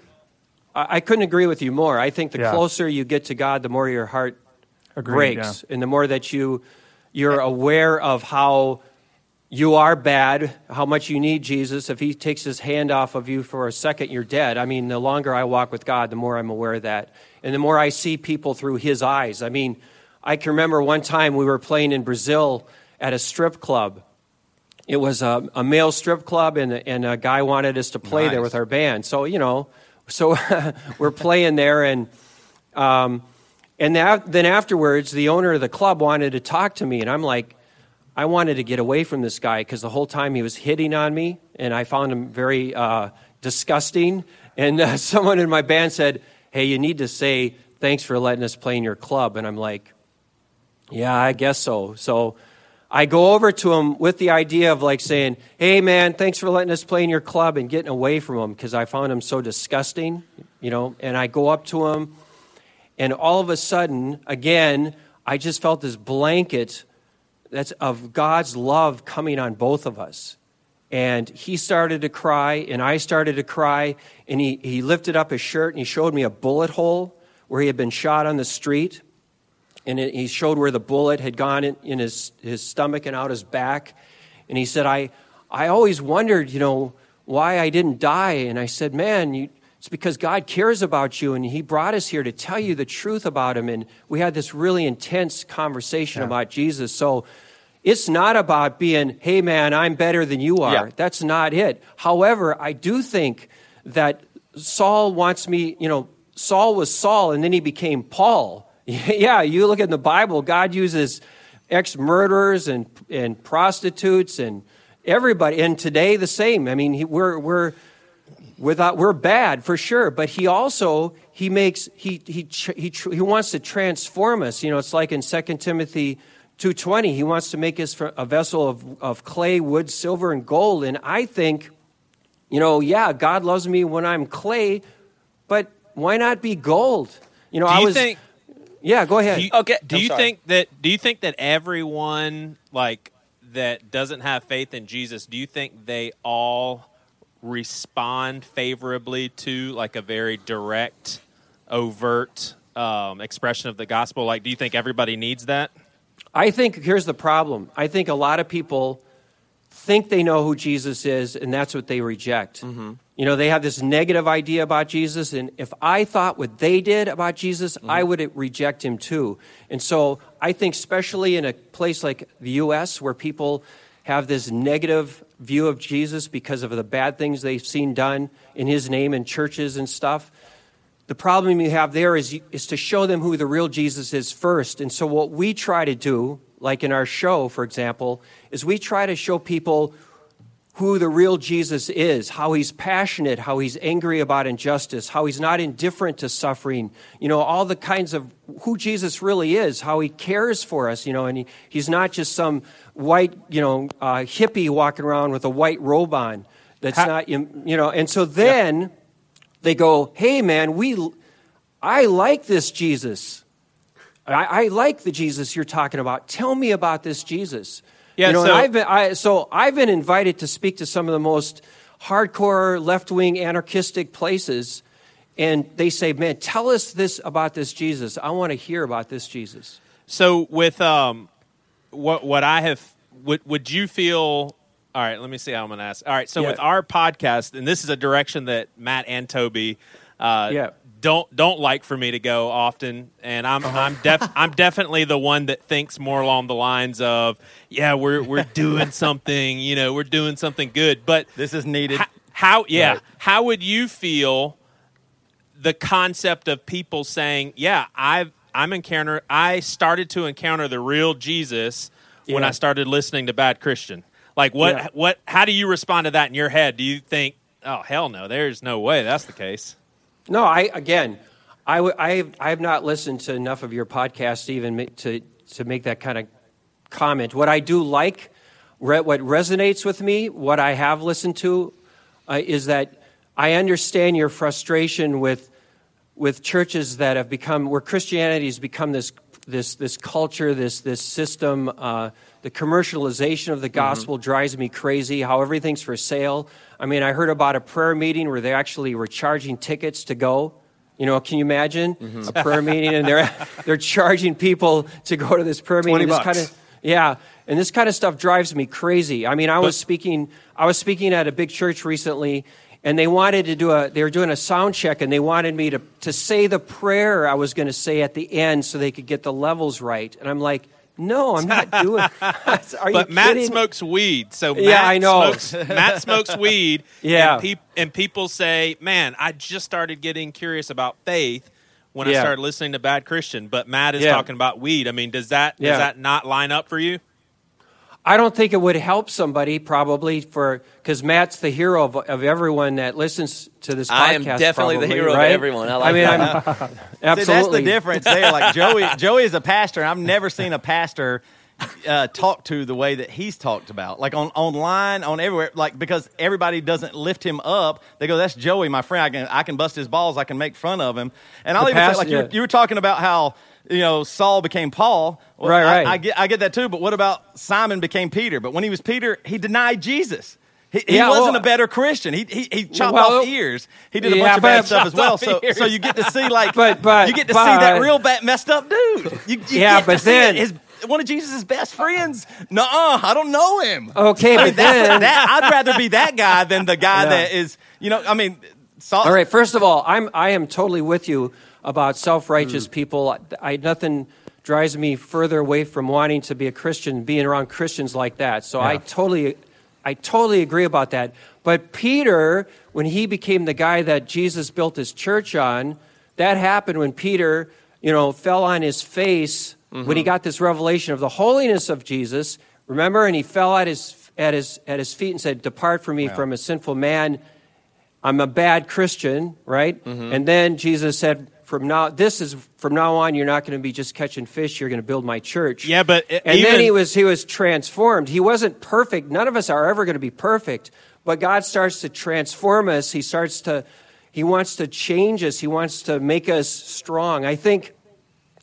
I, I couldn't agree with you more. I think the Yeah. closer you get to God, the more your heart Agreed, breaks, and the more that you you're aware of how you are bad, how much you need Jesus. If He takes His hand off of you for a second, you're dead. I mean, the longer I walk with God, the more I'm aware of that, and the more I see people through His eyes. I mean, I can remember one time we were playing in Brazil at a strip club. It was a, a male strip club, and, and a guy wanted us to play there with our band. So, you know, so [laughs] we're playing there, and um, and that, then afterwards, the owner of the club wanted to talk to me, and I'm like, I wanted to get away from this guy because the whole time he was hitting on me, and I found him very uh, disgusting. And uh, [laughs] someone in my band said, "Hey, you need to say thanks for letting us play in your club." And I'm like, "Yeah, I guess so." So I go over to him with the idea of like saying, "Hey, man, thanks for letting us play in your club," and getting away from him because I found him so disgusting, you know. And I go up to him, and all of a sudden, again, I just felt this blanket that's of God's love coming on both of us. And he started to cry, and I started to cry, and he, he lifted up his shirt and he showed me a bullet hole where he had been shot on the street. And it, he showed where the bullet had gone in, in his, his stomach and out his back. And he said, I, I always wondered, you know, why I didn't die. And I said, Man, you, It's because God cares about you, and He brought us here to tell you the truth about Him. And we had this really intense conversation about Jesus. So it's not about being, hey, man, I'm better than you are. Yeah. That's not it. However, I do think that Saul wants me, you know, Saul was Saul, and then he became Paul. [laughs] yeah, you look at the Bible, God uses ex murderers and, and prostitutes and everybody. And today, the same. I mean, we're, we're, without we're bad for sure but he also he makes he he he, he wants to transform us you know it's like in 2 timothy 2.20 he wants to make us a vessel of, of clay wood silver and gold and i think you know yeah god loves me when i'm clay but why not be gold you know Do i you was think? Yeah go ahead Do you, Okay, Do I'm you sorry. think that? Do you think that everyone like that doesn't have faith in Jesus? Do you think they all respond favorably to like a very direct, overt um, expression of the gospel? Like, do you think everybody needs that? I think here's the problem. I think a lot of people think they know who Jesus is, and that's what they reject. You know, they have this negative idea about Jesus, and if I thought what they did about Jesus, mm-hmm. I would reject him too. And so I think, especially in a place like the U.S., where people have this negative view of Jesus because of the bad things they've seen done in his name in churches and stuff, the problem you have there is, is to show them who the real Jesus is first. And so, what we try to do, like in our show, for example, is we try to show people who the real Jesus is, how he's passionate, how he's angry about injustice, how he's not indifferent to suffering, you know, all the kinds of who Jesus really is, how he cares for us, you know, and he, he's not just some white, you know, uh, hippie walking around with a white robe on that's Ha- not, you know, and so then they go, hey, man, we, I like this Jesus. I, I like the Jesus you're talking about. Tell me about this Jesus. Yeah, you know, so- I've been, I, so I've been invited to speak to some of the most hardcore left-wing anarchistic places, and they say, "Man, tell us this about this Jesus. I want to hear about this Jesus." So with um, what what I have would would you feel? All right, let me see how I'm going to ask. All right, so Yeah. with our podcast, and this is a direction that Matt and Toby, uh, Yeah. Don't don't like for me to go often, and I'm Uh-huh. I'm def- I'm definitely the one that thinks more along the lines of, yeah, we're we're doing [laughs] something, you know, we're doing something good, but This is needed. how, how yeah Right. how would you feel the concept of people saying yeah i've i'm encounter i started to encounter the real jesus when i started listening to bad christian like what Yeah. what how do you respond to that in your head do you think oh hell no there's no way that's the case No, I again, I, w- I, have, I have not listened to enough of your podcast even to to make that kind of comment. What I do like, re- what resonates with me, what I have listened to, uh, is that I understand your frustration with with churches that have become where Christianity has become this this this culture, this this system. Uh, the commercialization of the gospel drives me crazy. How everything's for sale. I mean, I heard about a prayer meeting where they actually were charging tickets to go. You know, can you imagine a prayer meeting and they're [laughs] they're charging people to go to this prayer meeting? 20 This kind of yeah, and this kind of stuff drives me crazy. I mean, I was speaking I was speaking at a big church recently and they wanted to do a they were doing a sound check and they wanted me to to say the prayer I was going to say at the end so they could get the levels right. And I'm like, "No, I'm not [laughs] doing [laughs] Are you but matt kidding? smokes weed so Yeah, matt I know. smokes, matt smokes weed [laughs] Yeah. and, peop- and people say man i just started getting curious about faith when i started listening to bad christian but matt is Yeah. talking about weed i mean does that Yeah. does that not line up for you I don't think it would help somebody probably for because Matt's the hero of, of everyone that listens to this podcast. I am definitely the probably, hero of everyone. I like mean, that. I'm [laughs] See, absolutely. that's the [laughs] difference there. Like [laughs] Joey, Joey is a pastor. and I've never seen a pastor uh, talk to the way that he's talked about, like on online, on everywhere. Like because everybody doesn't lift him up. They go, "That's Joey, my friend. I can I can bust his balls. I can make fun of him." And I'll The even past- say, like yeah. were, you were talking about how. You know, Saul became Paul. Well, Right, I- right. I, get, I get that too. But what about Simon became Peter? But when he was Peter, he denied Jesus. He, he Yeah, wasn't well- a better Christian. He, he, he chopped Well, off ears. He did a yeah, bunch of bad stuff as well. [laughs] So, so you get to see like [laughs] But- but- you get to see that real bad, messed up dude. You, you Yeah, but then- his one of Jesus' best friends. Nuh-uh, I don't know him. Okay, I mean, but then- that, I'd rather be that guy than the guy [laughs] Yeah. that is. You know, I mean, Saul, All right. First of all, I'm I am totally with you about self-righteous hmm. people. I nothing drives me further away from wanting to be a Christian, being around Christians like that. So I totally, I totally agree about that. But Peter, when he became the guy that Jesus built his church on, that happened when Peter, you know, fell on his face when he mm-hmm. got this revelation of the holiness of Jesus. Remember, and he fell at his at his at his feet and said, "Depart from me, from a sinful man." I'm a bad Christian, right? Mm-hmm. And then Jesus said, from now, this is from now on, you're not going to be just catching fish. You're going to build my church. Yeah, but it- and then he was he was transformed. He wasn't perfect. None of us are ever going to be perfect. But God starts to transform us. He starts to he wants to change us. He wants to make us strong. I think.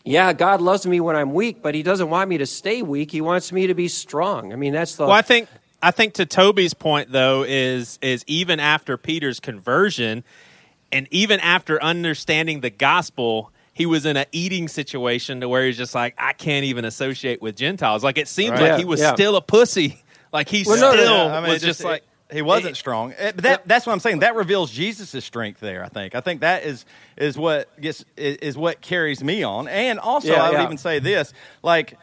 Yeah, God loves me when I'm weak, but He doesn't want me to stay weak. He wants me to be strong. I mean, that's the Well, I think I think to Toby's point though is is even after Peter's conversion, and even after understanding the gospel, he was in an eating situation to where he's just like, I can't even associate with Gentiles. Like it seems Right. like Yeah, he was yeah. still a pussy. [laughs] Like he Well, no, still no, I mean, was it just, like he wasn't strong. Eh, But that, that's what I'm saying. That reveals Jesus' strength there. I think. I think that is is what gets is, is what carries me on. And also, Yeah, I would yeah. even say this, like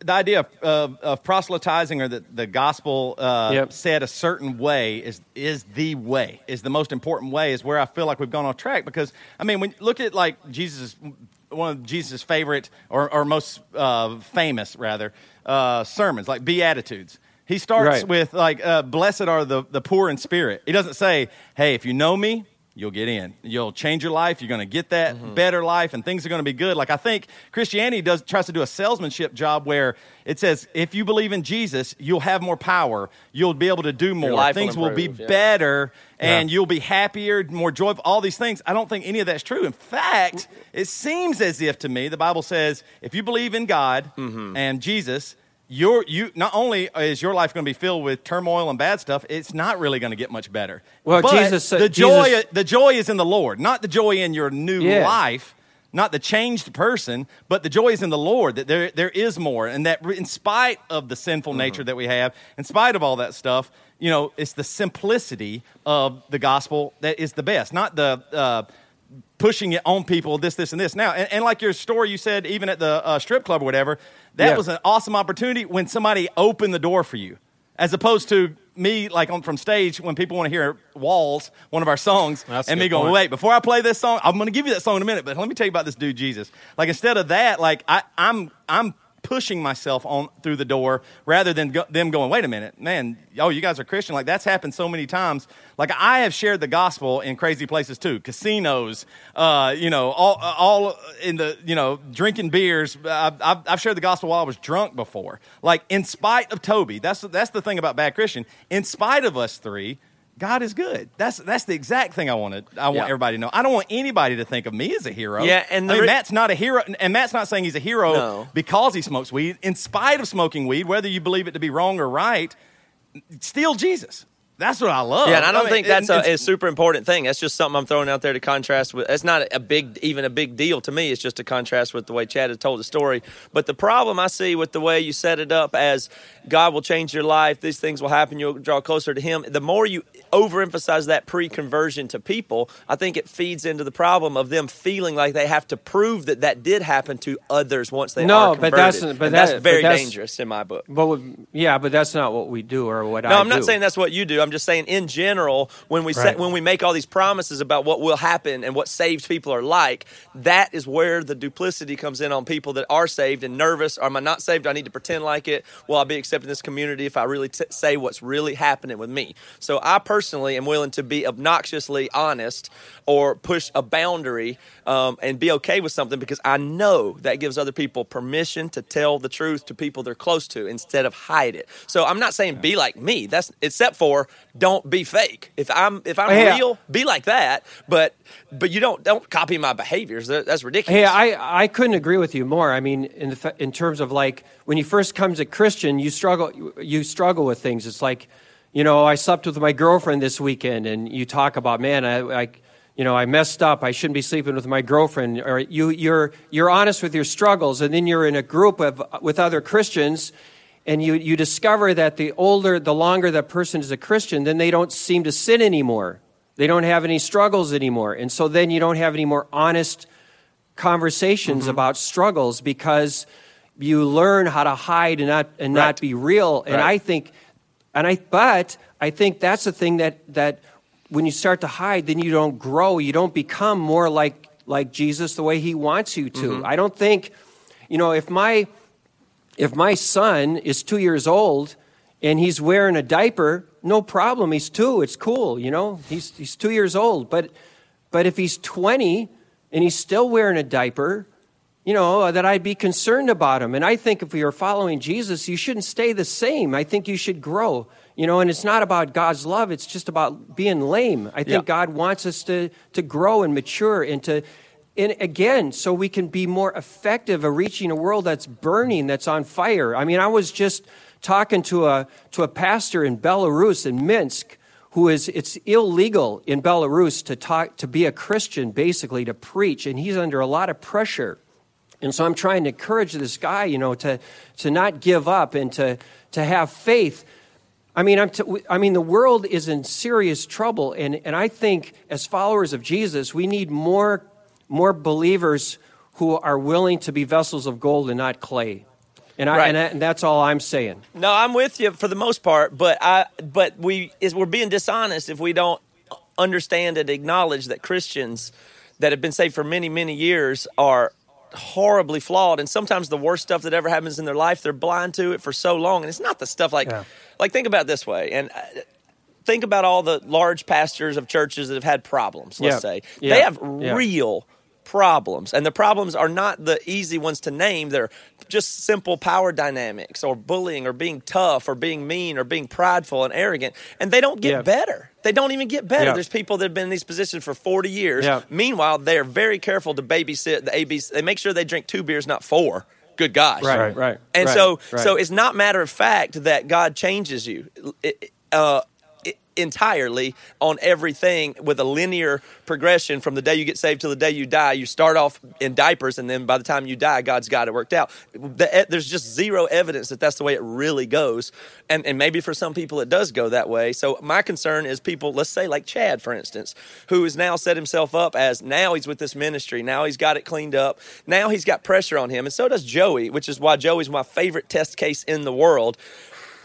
the idea of, of, of proselytizing or the, the gospel uh, Yep. said a certain way is is the way is the most important way is where I feel like we've gone off track because I mean when you look at like Jesus one of Jesus' favorite or, or most uh, famous rather uh, sermons like Beatitudes. He starts Right. with like uh, blessed are the, the poor in spirit. He doesn't say, hey, if you know me, you'll get in. You'll change your life. You're going to get that Mm-hmm. better life, and things are going to be good. Like I think Christianity does tries to do a salesmanship job where it says if you believe in Jesus, you'll have more power. You'll be able to do more. life will Things will, be yeah. better, and you'll be happier, more joyful. All these things. I don't think any of that's true. In fact, it seems as if to me the Bible says if you believe in God Mm-hmm. and Jesus. Your, you not only is your life going to be filled with turmoil and bad stuff, it's not really going to get much better. Well, But Jesus said- the joy Jesus- the joy is in the Lord, not the joy in your new Yeah. life, not the changed person, but the joy is in the Lord that there, there is more. And that in spite of the sinful Mm-hmm. nature that we have, in spite of all that stuff, you know, it's the simplicity of the gospel that is the best, not the. Uh, pushing it on people this this and this now and, and like your story you said even at the uh, strip club or whatever that Yeah. was an awesome opportunity when somebody opened the door for you as opposed to me like on from stage when people want to hear walls one of our songs That's and me going point. wait before i play this song i'm going to give you that song in a minute but let me tell you about this dude jesus like instead of that like I, i'm i'm pushing myself on through the door rather than go, them going wait a minute man oh you guys are christian. Like that's happened so many times. Like i have shared the gospel in crazy places too. Casinos uh, you know all, all in the you know drinking beers. I've, I've, shared the gospel while i was drunk before. Like in spite of toby that's that's the thing about bad christian. In spite of us three God is good. That's that's the exact thing I wanted. I want Yeah. everybody to know. I don't want anybody to think of me as a hero. Yeah, and I mean, re- Matt's not a hero, and Matt's not saying he's a hero No. because he smokes weed. In spite of smoking weed, whether you believe it to be wrong or right, still Jesus. That's what I love. Yeah, and I don't mean, think that's and a, a super important thing. That's just something I'm throwing out there to contrast with. It's not a big, even a big deal to me. It's just a contrast with the way Chad has told the story. But the problem I see with the way you set it up as God will change your life, these things will happen, you'll draw closer to Him. The more you overemphasize that pre-conversion to people, I think it feeds into the problem of them feeling like they have to prove that that did happen to others once they No, are but converted. that's- but And that- that's but very that's- dangerous in my book. But we- yeah, but that's not what we do or what I No, I'm not do. saying that's what you do. I'm just saying in general, when we say, Right. when we make all these promises about what will happen and what saved people are like, that is where the duplicity comes in on people that are saved and nervous. Or am I not saved? Do I need to pretend like it? Will I be accepted in this community if I really t- say what's really happening with me? So I personally am willing to be obnoxiously honest or push a boundary um, and be okay with something because I know that gives other people permission to tell the truth to people they're close to instead of hide it. So I'm not saying be like me. That's except for don't be fake. If I'm if I'm Hey, real, be like that. But but you don't don't copy my behaviors. That's ridiculous. Hey, I, I couldn't agree with you more. I mean, in the in terms of like when you first come a Christian, you struggle you struggle with things. It's like, you know, I slept with my girlfriend this weekend, and you talk about, man, I, I you know, I messed up. I shouldn't be sleeping with my girlfriend. Or you you're you're honest with your struggles, and then you're in a group of with other Christians. And you, you discover that the older, the longer that person is a Christian, then they don't seem to sin anymore. They don't have any struggles anymore. And so then you don't have any more honest conversations Mm-hmm. about struggles because you learn how to hide and not and Right. not be real. And Right. I think and I but I think that's the thing that that when you start to hide, then you don't grow. You don't become more like like Jesus the way he wants you to. Mm-hmm. I don't think you know, if my if my son is two years old and he's wearing a diaper, no problem. He's two. It's cool. You know, he's he's two years old. But but if he's twenty and he's still wearing a diaper, you know, uh, that I'd be concerned about him. And I think if you're following Jesus, you shouldn't stay the same. I think you should grow. You know, and it's not about God's love, it's just about being lame. I think Yeah. God wants us to to grow and mature and to and again, so we can be more effective at reaching a world that's burning, that's on fire. I mean, I was just talking to a to a pastor in Belarus in Minsk who is it's illegal in Belarus to talk to be a Christian basically to preach and he's under a lot of pressure. And so I'm trying to encourage this guy, you know, to to not give up and to to have faith. I mean, I'm t- I mean, the world is in serious trouble, and, and I think as followers of Jesus, we need more more believers who are willing to be vessels of gold and not clay. And, I, Right. and, I- and that's all I'm saying. No, I'm with you for the most part, but I but we is we're being dishonest if we don't understand and acknowledge that Christians that have been saved for many many years are horribly flawed and sometimes the worst stuff that ever happens in their life they're blind to it for so long and it's not the stuff like Yeah. like think about it this way and uh, think about all the large pastors of churches that have had problems let's Yeah. say Yeah. they have real problems and the problems are not the easy ones to name they're just simple power dynamics or bullying or being tough or being mean or being prideful and arrogant and they don't get Yeah. better they don't even get better Yeah. there's people that have been in these positions for 40 years Yeah. meanwhile they're very careful to babysit the abc they make sure they drink two beers not four good gosh Right, right. and right, so, right. so it's not matter of fact that God changes you it- uh, it- entirely on everything with a linear progression from the day you get saved till the day you die. You start off in diapers, and then by the time you die, God's got it worked out. The- eh, There's just zero evidence that that's the way it really goes, and and maybe for some people it does go that way. So my concern is people, let's say like Chad, for instance, who has now set himself up as now he's with this ministry, now he's got it cleaned up, now he's got pressure on him, and so does Joey, which is why Joey's my favorite test case in the world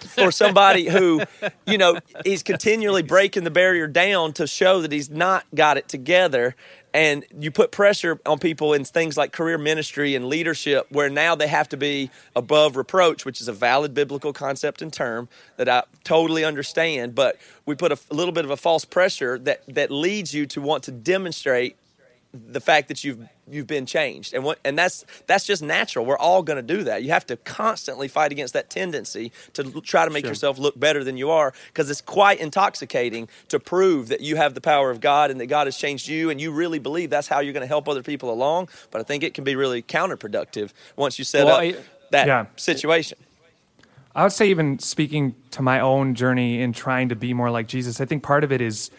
for somebody who, you know, he's continually breaking the barrier down to show that he's not got it together. And you put pressure on people in things like career ministry and leadership, where now they have to be above reproach, which is a valid biblical concept and term that I totally understand. But we put a, a little bit of a false pressure that, that leads you to want to demonstrate the fact that you've you've been changed. And what and that's that's just natural. We're all going to do that. You have to constantly fight against that tendency to l- try to make yourself look better than you are because it's quite intoxicating to prove that you have the power of God and that God has changed you and you really believe that's how you're going to help other people along. But I think it can be really counterproductive once you set Well, up I- that Yeah. situation. I would say, even speaking to my own journey in trying to be more like Jesus, I think part of it is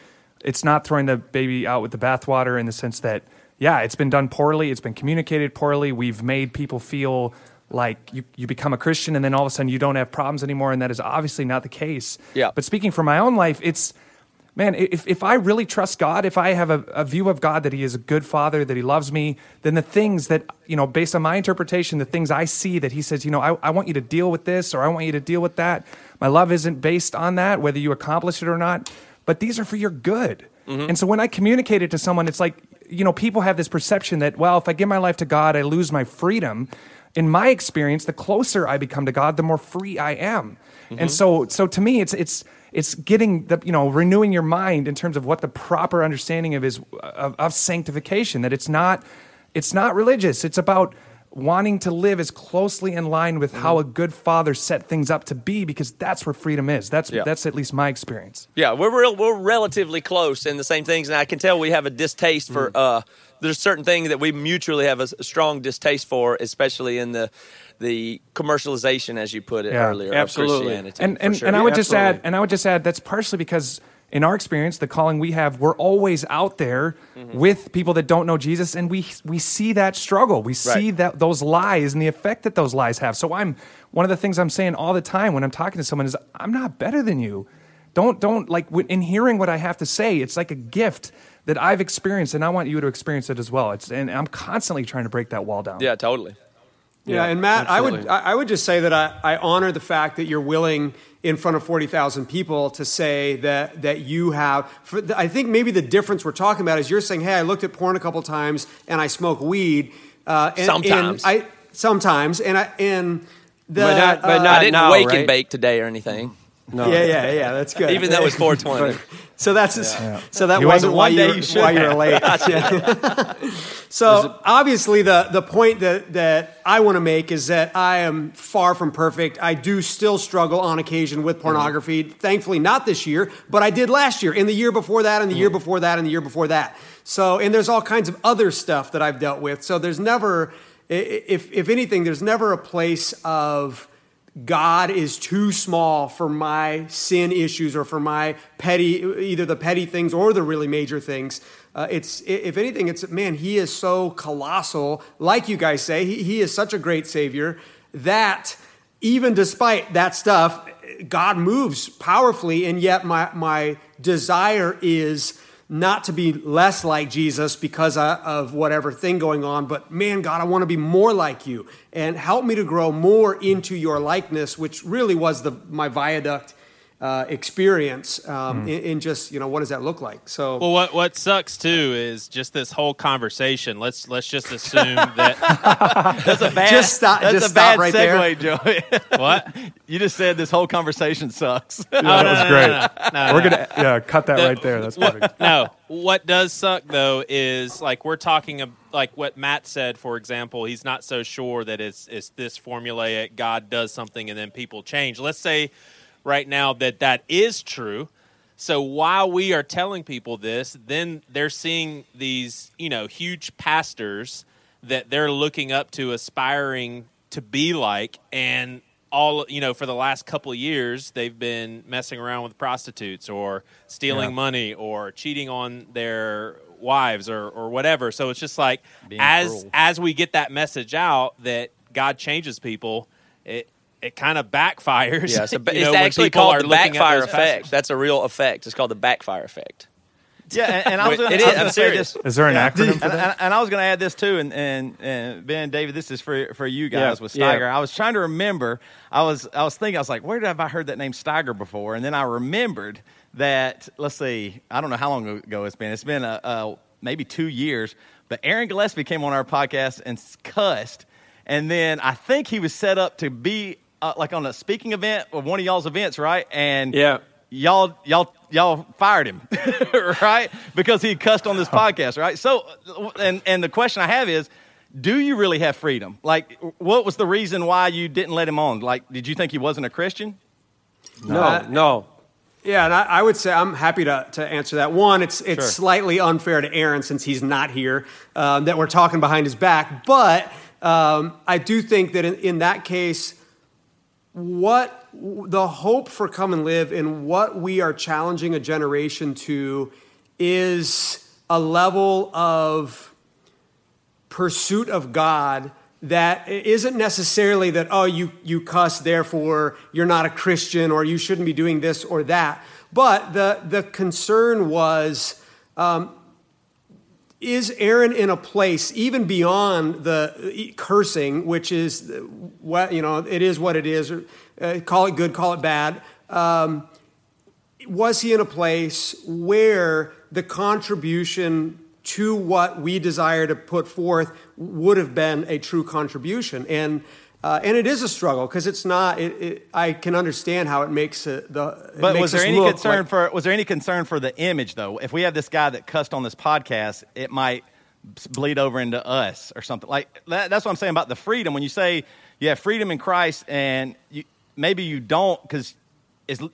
it's not throwing the baby out with the bathwater in the sense that, yeah, it's been done poorly, it's been communicated poorly, we've made people feel like you, you become a Christian and then all of a sudden you don't have problems anymore, and that is obviously not the case. Yeah. But speaking for my own life, it's man, if, if I really trust God, if I have a, a view of God that He is a good Father, that He loves me, then the things that, you know, based on my interpretation, the things I see that He says, you know, I, I want you to deal with this or I want you to deal with that. My love isn't based on that, whether you accomplish it or not, but these are for your good. Mm-hmm. And so when I communicate it to someone, it's like, you know, people have this perception that, well, if I give my life to God, I lose my freedom. In my experience, the closer I become to God, the more free I am. And mm-hmm. so, so to me, it's it's it's getting the you know renewing your mind in terms of what the proper understanding of is of, of sanctification. That it's not it's not religious. It's about wanting to live as closely in line with how a good father set things up to be, because that's where freedom is. That's Yeah. that's at least my experience. Yeah, we're real, we're relatively close in the same things, and I can tell we have a distaste for. Uh, there's certain things that we mutually have a strong distaste for, especially in the the commercialization, as you put it Yeah, earlier, absolutely. of Christianity. and and, sure. and I would just Absolutely. add, and I would just add that's partially because in our experience, the calling we have, we're always out there Mm-hmm. with people that don't know Jesus, and we we see that struggle, we see Right. that those lies and the effect that those lies have. So I'm one of the things I'm saying all the time when I'm talking to someone is I'm not better than you. Don't don't like in hearing what I have to say. It's like a gift that I've experienced, and I want you to experience it as well. It's and I'm constantly trying to break that wall down. Yeah, totally. Yeah, Yeah, and Matt, I would. I I would just say that I, I honor the fact that you're willing in front of forty thousand people to say that that you have. For the, I think maybe the difference we're talking about is you're saying, hey, I looked at porn a couple times and I smoke weed. Uh, and, Sometimes. and I sometimes and I and the But not- but uh, not I didn't now, wake right? and bake today or anything. No. yeah, yeah, yeah. That's good. Even though was 420. So that's so that You wasn't why one you, day, were- you should why you were late. [laughs] [laughs] So obviously the the point that that I want to make is that I am far from perfect. I do still struggle on occasion with mm-hmm. pornography. Thankfully not this year, but I did last year and the year before that and the year mm. before that and the year before that. So and there's all kinds of other stuff that I've dealt with. So there's never i- i- if if anything there's never a place of God is too small for my sin issues or for my petty, either the petty things or the really major things. Uh, it's if anything, it's man. He is so colossal, like you guys say. He, he is such a great Savior that even despite that stuff, God moves powerfully, and yet my my desire is not to be less like Jesus because of- whatever thing going on, but man, God, I want to be more like you and help me to grow more into your likeness, which really was the my viaduct uh, experience um, in, in just you know what does that look like? So Well, what what sucks too is just this whole conversation. Let's let's just assume that [laughs] That's a bad. Just stop- That's just a stop bad right there. segue, Joey. [laughs] what? you just said this whole conversation sucks. Oh, that no, was no, great. no, no, no, We're gonna yeah cut that The- right there. That's what, perfect. no. What does suck though is like we're talking ab- like what Matt said, for example. He's not so sure that it's it's this formulaic. God does something and then people change. Let's say right now that that is true. So while we are telling people this, then they're seeing these you know huge pastors that they're looking up to, aspiring to be like, and all you know for the last couple of years they've been messing around with prostitutes or stealing Yeah. money or cheating on their wives or, or whatever so it's just like Being as cruel. as we get that message out that god changes people it it kind of backfires Yeah, so [laughs] you it's know, actually called the backfire effect. pastors. That's a real effect. It's called the backfire effect. yeah, and, and I was Wait, gonna, it I is, was gonna I'm say serious. this. Is there an acronym for And, that? and, and I was going to add this too, and, and and Ben, David, this is for for you guys Yeah, with yeah. Steiger. I was trying to remember. I was I was thinking. I was like, where have I heard that name Steiger before? And then I remembered that. Let's see. I don't know how long ago it's been. It's been a, a maybe two years. But Aaron Gillespie came on our podcast and cussed, and then I think he was set up to be uh, like on a speaking event or one of y'all's events, right? And Yeah. y'all y'all y'all fired him [laughs] right because he cussed on this podcast right so and and the question i have is do you really have freedom like what was the reason why you didn't let him on like did you think he wasn't a christian No, Uh, no. Yeah, and I, I would say I'm happy to, to answer that. One, it's it's Sure. slightly unfair to Aaron since he's not here um, that we're talking behind his back. But um, I do think that in, in that case, what the hope for come and live and what we are challenging a generation to is a level of pursuit of God that isn't necessarily that oh you you cuss therefore you're not a Christian or you shouldn't be doing this or that. But the the concern was um, is Aaron in a place even beyond the cursing which is what you know it is what it is uh, call it good call it bad um, was he in a place where the contribution to what we desire to put forth would have been a true contribution? And uh, and it is a struggle because it's not it, it, i can understand how it makes it, the it but makes was there any concern like- for was there any concern for the image though? If we have this guy that cussed on this podcast it might bleed over into us or something. Like that, that's what i'm saying about the freedom. When you say you have freedom in christ and you, maybe you don't because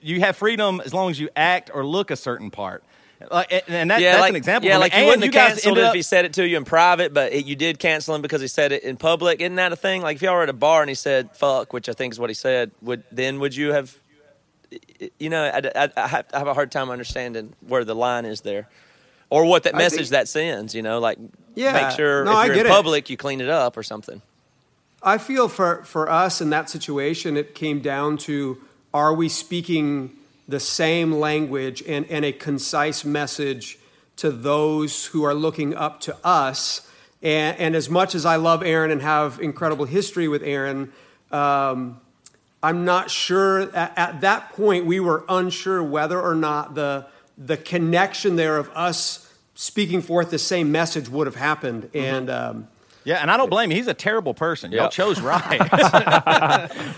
you have freedom as long as you act or look a certain part like, and- and that, yeah, that's like, an example Yeah, for like you And wouldn't have guys canceled it up- if he said it to you in private, but it, you did cancel him because he said it in public. Isn't that a thing? Like if y'all were at a bar and he said "fuck," which I think is what he said, would then would you have? You know, I, I, I have I have a hard time understanding where the line is there, or what that message think- that sends. You know, like Yeah, make sure no, if you're get in it. public, you clean it up or something. I feel for, for us in that situation, it came down to are we speaking the same language and, and a concise message to those who are looking up to us. And, and as much as I love Aaron and have incredible history with Aaron, um, I'm not sure. At, at, that point, we were unsure whether or not the, the connection there of us speaking forth the same message would have happened. Mm-hmm. And um, yeah, and I don't blame him. He's a terrible person. Y'all chose [laughs] right. [laughs]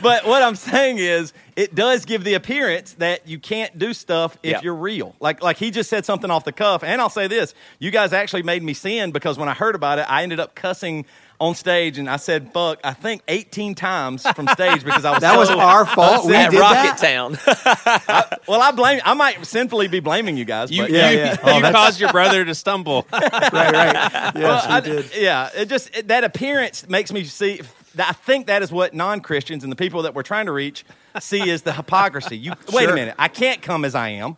but what I'm saying is, it does give the appearance that you can't do stuff if yep. you're real. Like, like he just said something off the cuff. And I'll say this: you guys actually made me sin because when I heard about it, I ended up cussing on stage, and I said "fuck" I think 18 times from stage because I was [laughs] that so was our fault. We at did Rocket that? Town. [laughs] I, well, I blame. I might sinfully be blaming you guys. You, but, yeah, you, yeah. Oh, you caused your brother to stumble. [laughs] right, right. Yes, well, I, did. Yeah, it just it, that appearance makes me see. I think that is what non Christians and the people that we're trying to reach see is the hypocrisy. You sure. wait a minute. I can't come as I am.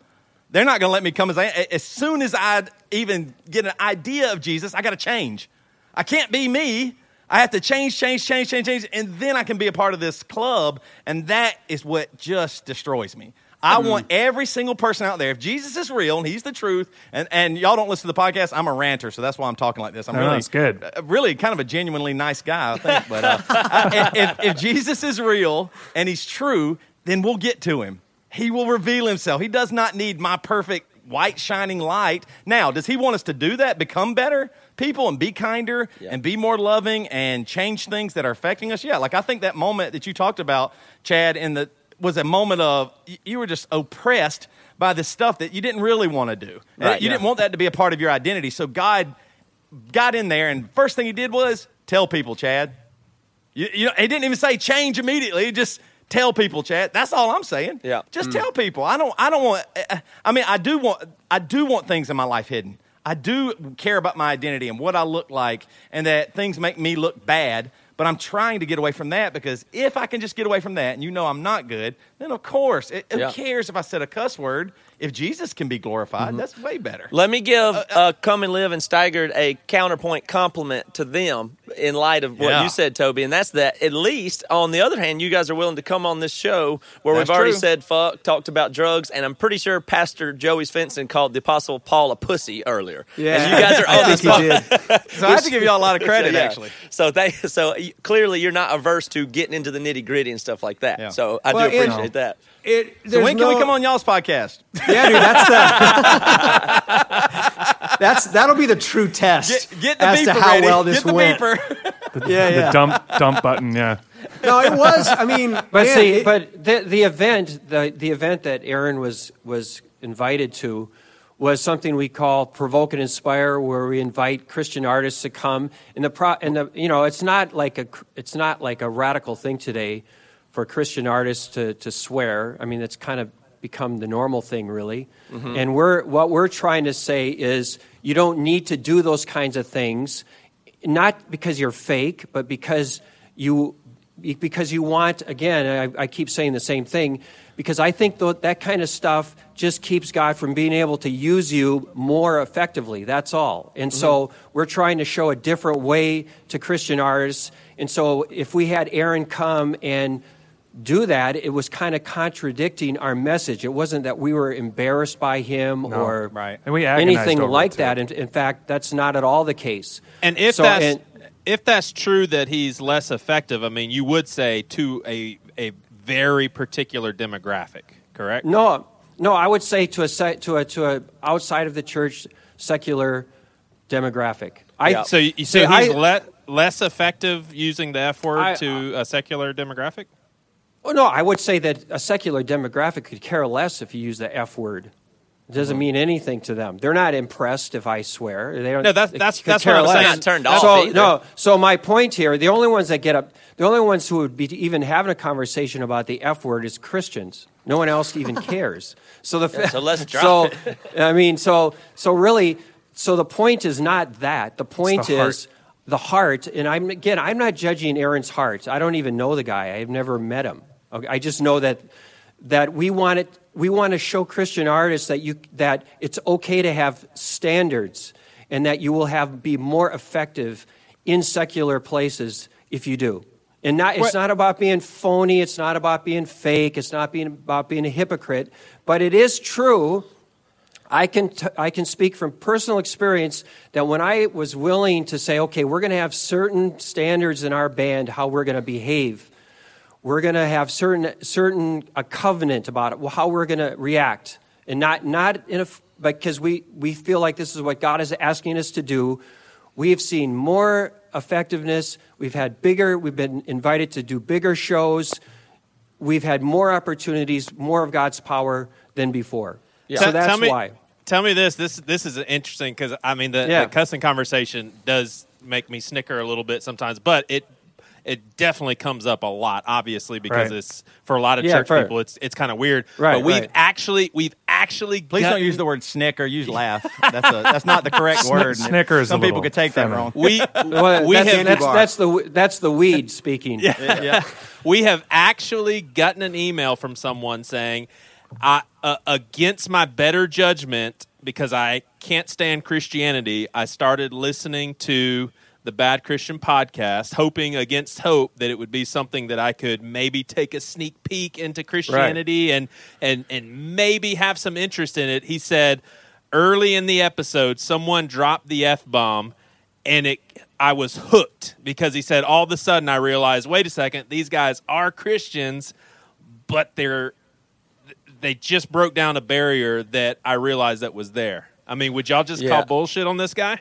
They're not going to let me come as I am. As soon as I even get an idea of Jesus, I got to change. I can't be me. I have to change, change, change, change, change, and then I can be a part of this club. And that is what just destroys me. I mm. want every single person out there. If Jesus is real and He's the truth, and, and y'all don't listen to the podcast, I'm a ranter, so that's why I'm talking like this. I'm no, really that's good. Uh, really, kind of a genuinely nice guy, I think. But uh, I, [laughs] if, if Jesus is real and He's true, then we'll get to Him. He will reveal Himself. He does not need my perfect white shining light. Now, does He want us to do that? Become better? People and be kinder yeah. and be more loving and change things that are affecting us. Yeah, like I think that moment that you talked about, Chad, in the was a moment of you were just oppressed by the stuff that you didn't really want to do. Right, you yeah. didn't want that to be a part of your identity. So God got in there, and first thing He did was tell people, Chad. You, you know, he didn't even say change immediately. He just tell people, Chad. That's all I'm saying. Yeah. Just mm. tell people. I don't. I don't want. I mean, I do want. I do want things in my life hidden. I do care about my identity and what I look like, and that things make me look bad. But I'm trying to get away from that because if I can just get away from that, and you know I'm not good, then of course, it, who cares if I said a cuss word? If Jesus can be glorified, mm-hmm. that's way better. Let me give uh, uh, Come and Live and Steiger a counterpoint compliment to them in light of what yeah. you said, Toby, and that's that at least, on the other hand, you guys are willing to come on this show where that's we've already true. said fuck, talked about drugs, and I'm pretty sure Pastor Joey's fencing called the Apostle Paul a pussy earlier. Yeah. And you guys are [laughs] always he did. [laughs] so I have to give you all a lot of credit, yeah. actually. So, they, so clearly you're not averse to getting into the nitty gritty and stuff like that. Yeah. So I well, do appreciate that. It, so when can we come on y'all's podcast? Yeah, dude, that's the [laughs] that's that'll be the true test get, get the as to how ready. well this get the went. Beeper. yeah, yeah. The dump dump button. Yeah. No, it was. I mean, [laughs] but man, see, it, but the the event the the event that Aaron was was invited to was something we call provoke and inspire, where we invite Christian artists to come. And the pro, and the you know, it's not like a it's not like a radical thing today for Christian artists to, to swear. I mean, it's kind of become the normal thing, really. Mm-hmm. And we're, what we're trying to say is you don't need to do those kinds of things, not because you're fake, but because you, because you want, again, I, I keep saying the same thing, because I think that, that kind of stuff just keeps God from being able to use you more effectively. That's all. And mm-hmm. so we're trying to show a different way to Christian artists. And so if we had Aaron come and do that, it was kind of contradicting our message. It wasn't that we were embarrassed by him no, or right. and we anything like that. In, in, fact, that's not at all the case. And if so, that's and, if that's true that he's less effective, I mean, you would say to a a very particular demographic, correct? No, no, I would say to a to a to a outside of the church secular demographic. I yeah. so you, so he's I, le- less effective using the F word I, to a secular demographic. Well, no, I would say that a secular demographic could care less if you use the F word. It doesn't mean anything to them. They're not impressed if I swear. They don't. No, that's that's that's what I'm saying. Not turned off. So either. no. So my point here: the only ones that get up, the only ones who would be even having a conversation about the F word is Christians. No one else even [laughs] cares. So the yeah, so let's [laughs] drop so it. I mean, so so really, so the point is not that. The point the is the heart. And I'm again, I'm not judging Aaron's heart. I don't even know the guy. I've never met him. Okay, I just know that that we want it. We want to show Christian artists that you that it's okay to have standards, and that you will have be more effective in secular places if you do. And not, it's not about being phony. It's not about being fake. It's not being about being a hypocrite. But it is true. I can, t- I can speak from personal experience that when I was willing to say, okay, we're going to have certain standards in our band, how we're going to behave, we're going to have certain, certain a covenant about it, how we're going to react, and not, not in a, because we, we feel like this is what God is asking us to do. We've seen more effectiveness. We've had bigger, we've been invited to do bigger shows. We've had more opportunities, more of God's power than before. So Tell- that's tell me, why. Tell me this. This this is interesting because I mean the, Yeah. the cussing conversation does make me snicker a little bit sometimes, but it it definitely comes up a lot, obviously, because Right. it's for a lot of Yeah, church fair. people, it's it's kind of weird. Right, but we've right. actually we've actually Please don't use the word snicker. Use laugh. [laughs] That's a, that's not the correct word. snicker is Some a people could take that wrong. we Well, we that's, have that's, that's the that's the weed speaking. [laughs] yeah. we have actually gotten an email from someone saying, I, uh, against my better judgment, because I can't stand Christianity, I started listening to the Bad Christian podcast, hoping against hope that it would be something that I could maybe take a sneak peek into Christianity and, and, and maybe have some interest in it. He said, early in the episode, someone dropped the F bomb and it I was hooked because he said all of a sudden I realized, wait a second, these guys are Christians, but they're they just broke down a barrier that I realized that was there. I mean, would y'all just Yeah. call bullshit on this guy?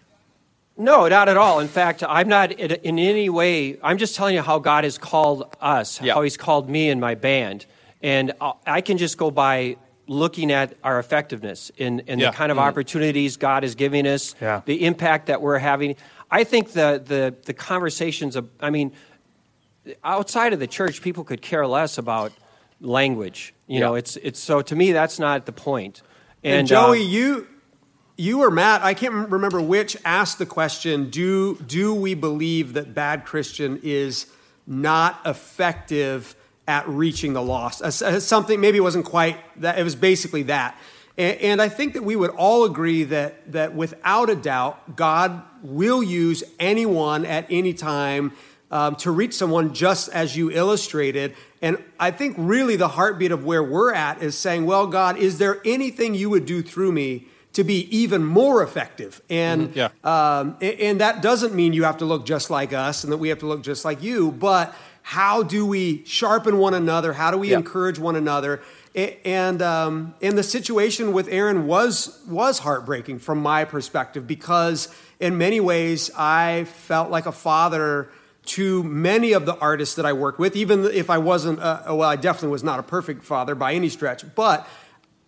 No, not at all. In fact, I'm not in, in any way. I'm just telling you how God has called us, Yeah. how He's called me and my band, and I- I can just go by looking at our effectiveness in, in Yeah. the kind of opportunities God is giving us, Yeah. the impact that we're having. I think the the the conversations of, I mean, outside of the church, people could care less about language. You know, it's it's so to me that's not the point. And, And, Joey, uh, you you or Matt, I can't remember which asked the question, do do we believe that bad Christian is not effective at reaching the lost? As- Something maybe it wasn't quite that it was basically that. And, and I think that we would all agree that that without a doubt, God will use anyone at any time um, to reach someone just as you illustrated. And I think really the heartbeat of where we're at is saying, well, God, is there anything you would do through me to be even more effective? And, Yeah. um, a- and that doesn't mean you have to look just like us and that we have to look just like you, but how do we sharpen one another? How do we Yeah. encourage one another? And um, and the situation with Aaron was was heartbreaking from my perspective because in many ways I felt like a father to many of the artists that I work with, even if I wasn't, uh, well, I definitely was not a perfect father by any stretch, but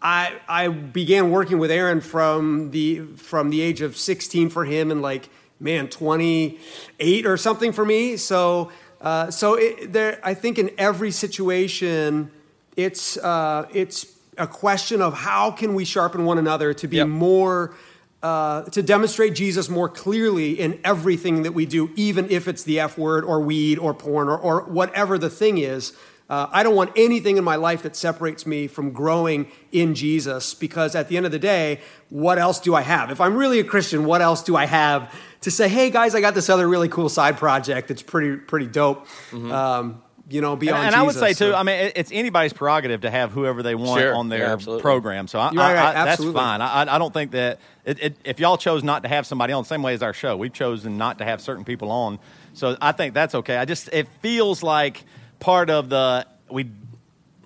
I, I began working with Aaron from the, from the age of 16 for him and like, man, 28 or something for me. So, uh, so it, there, I think in every situation, it's, uh, it's a question of how can we sharpen one another to be Yep. more uh, to demonstrate Jesus more clearly in everything that we do, even if it's the F word or weed or porn or, or whatever the thing is. Uh, I don't want anything in my life that separates me from growing in Jesus because at the end of the day, what else do I have? If I'm really a Christian, what else do I have to say, hey guys, I got this other really cool side project that's pretty, pretty dope, um, you know, And, beyond and I would say too. So- I mean, it's anybody's prerogative to have whoever they want Sure. on their absolutely. program. So I, You're I- right, I- that's fine. I, I- I don't think that it, it, if y'all chose not to have somebody on, the same way as our show, we've chosen not to have certain people on. So I think that's okay. I just it feels like part of the we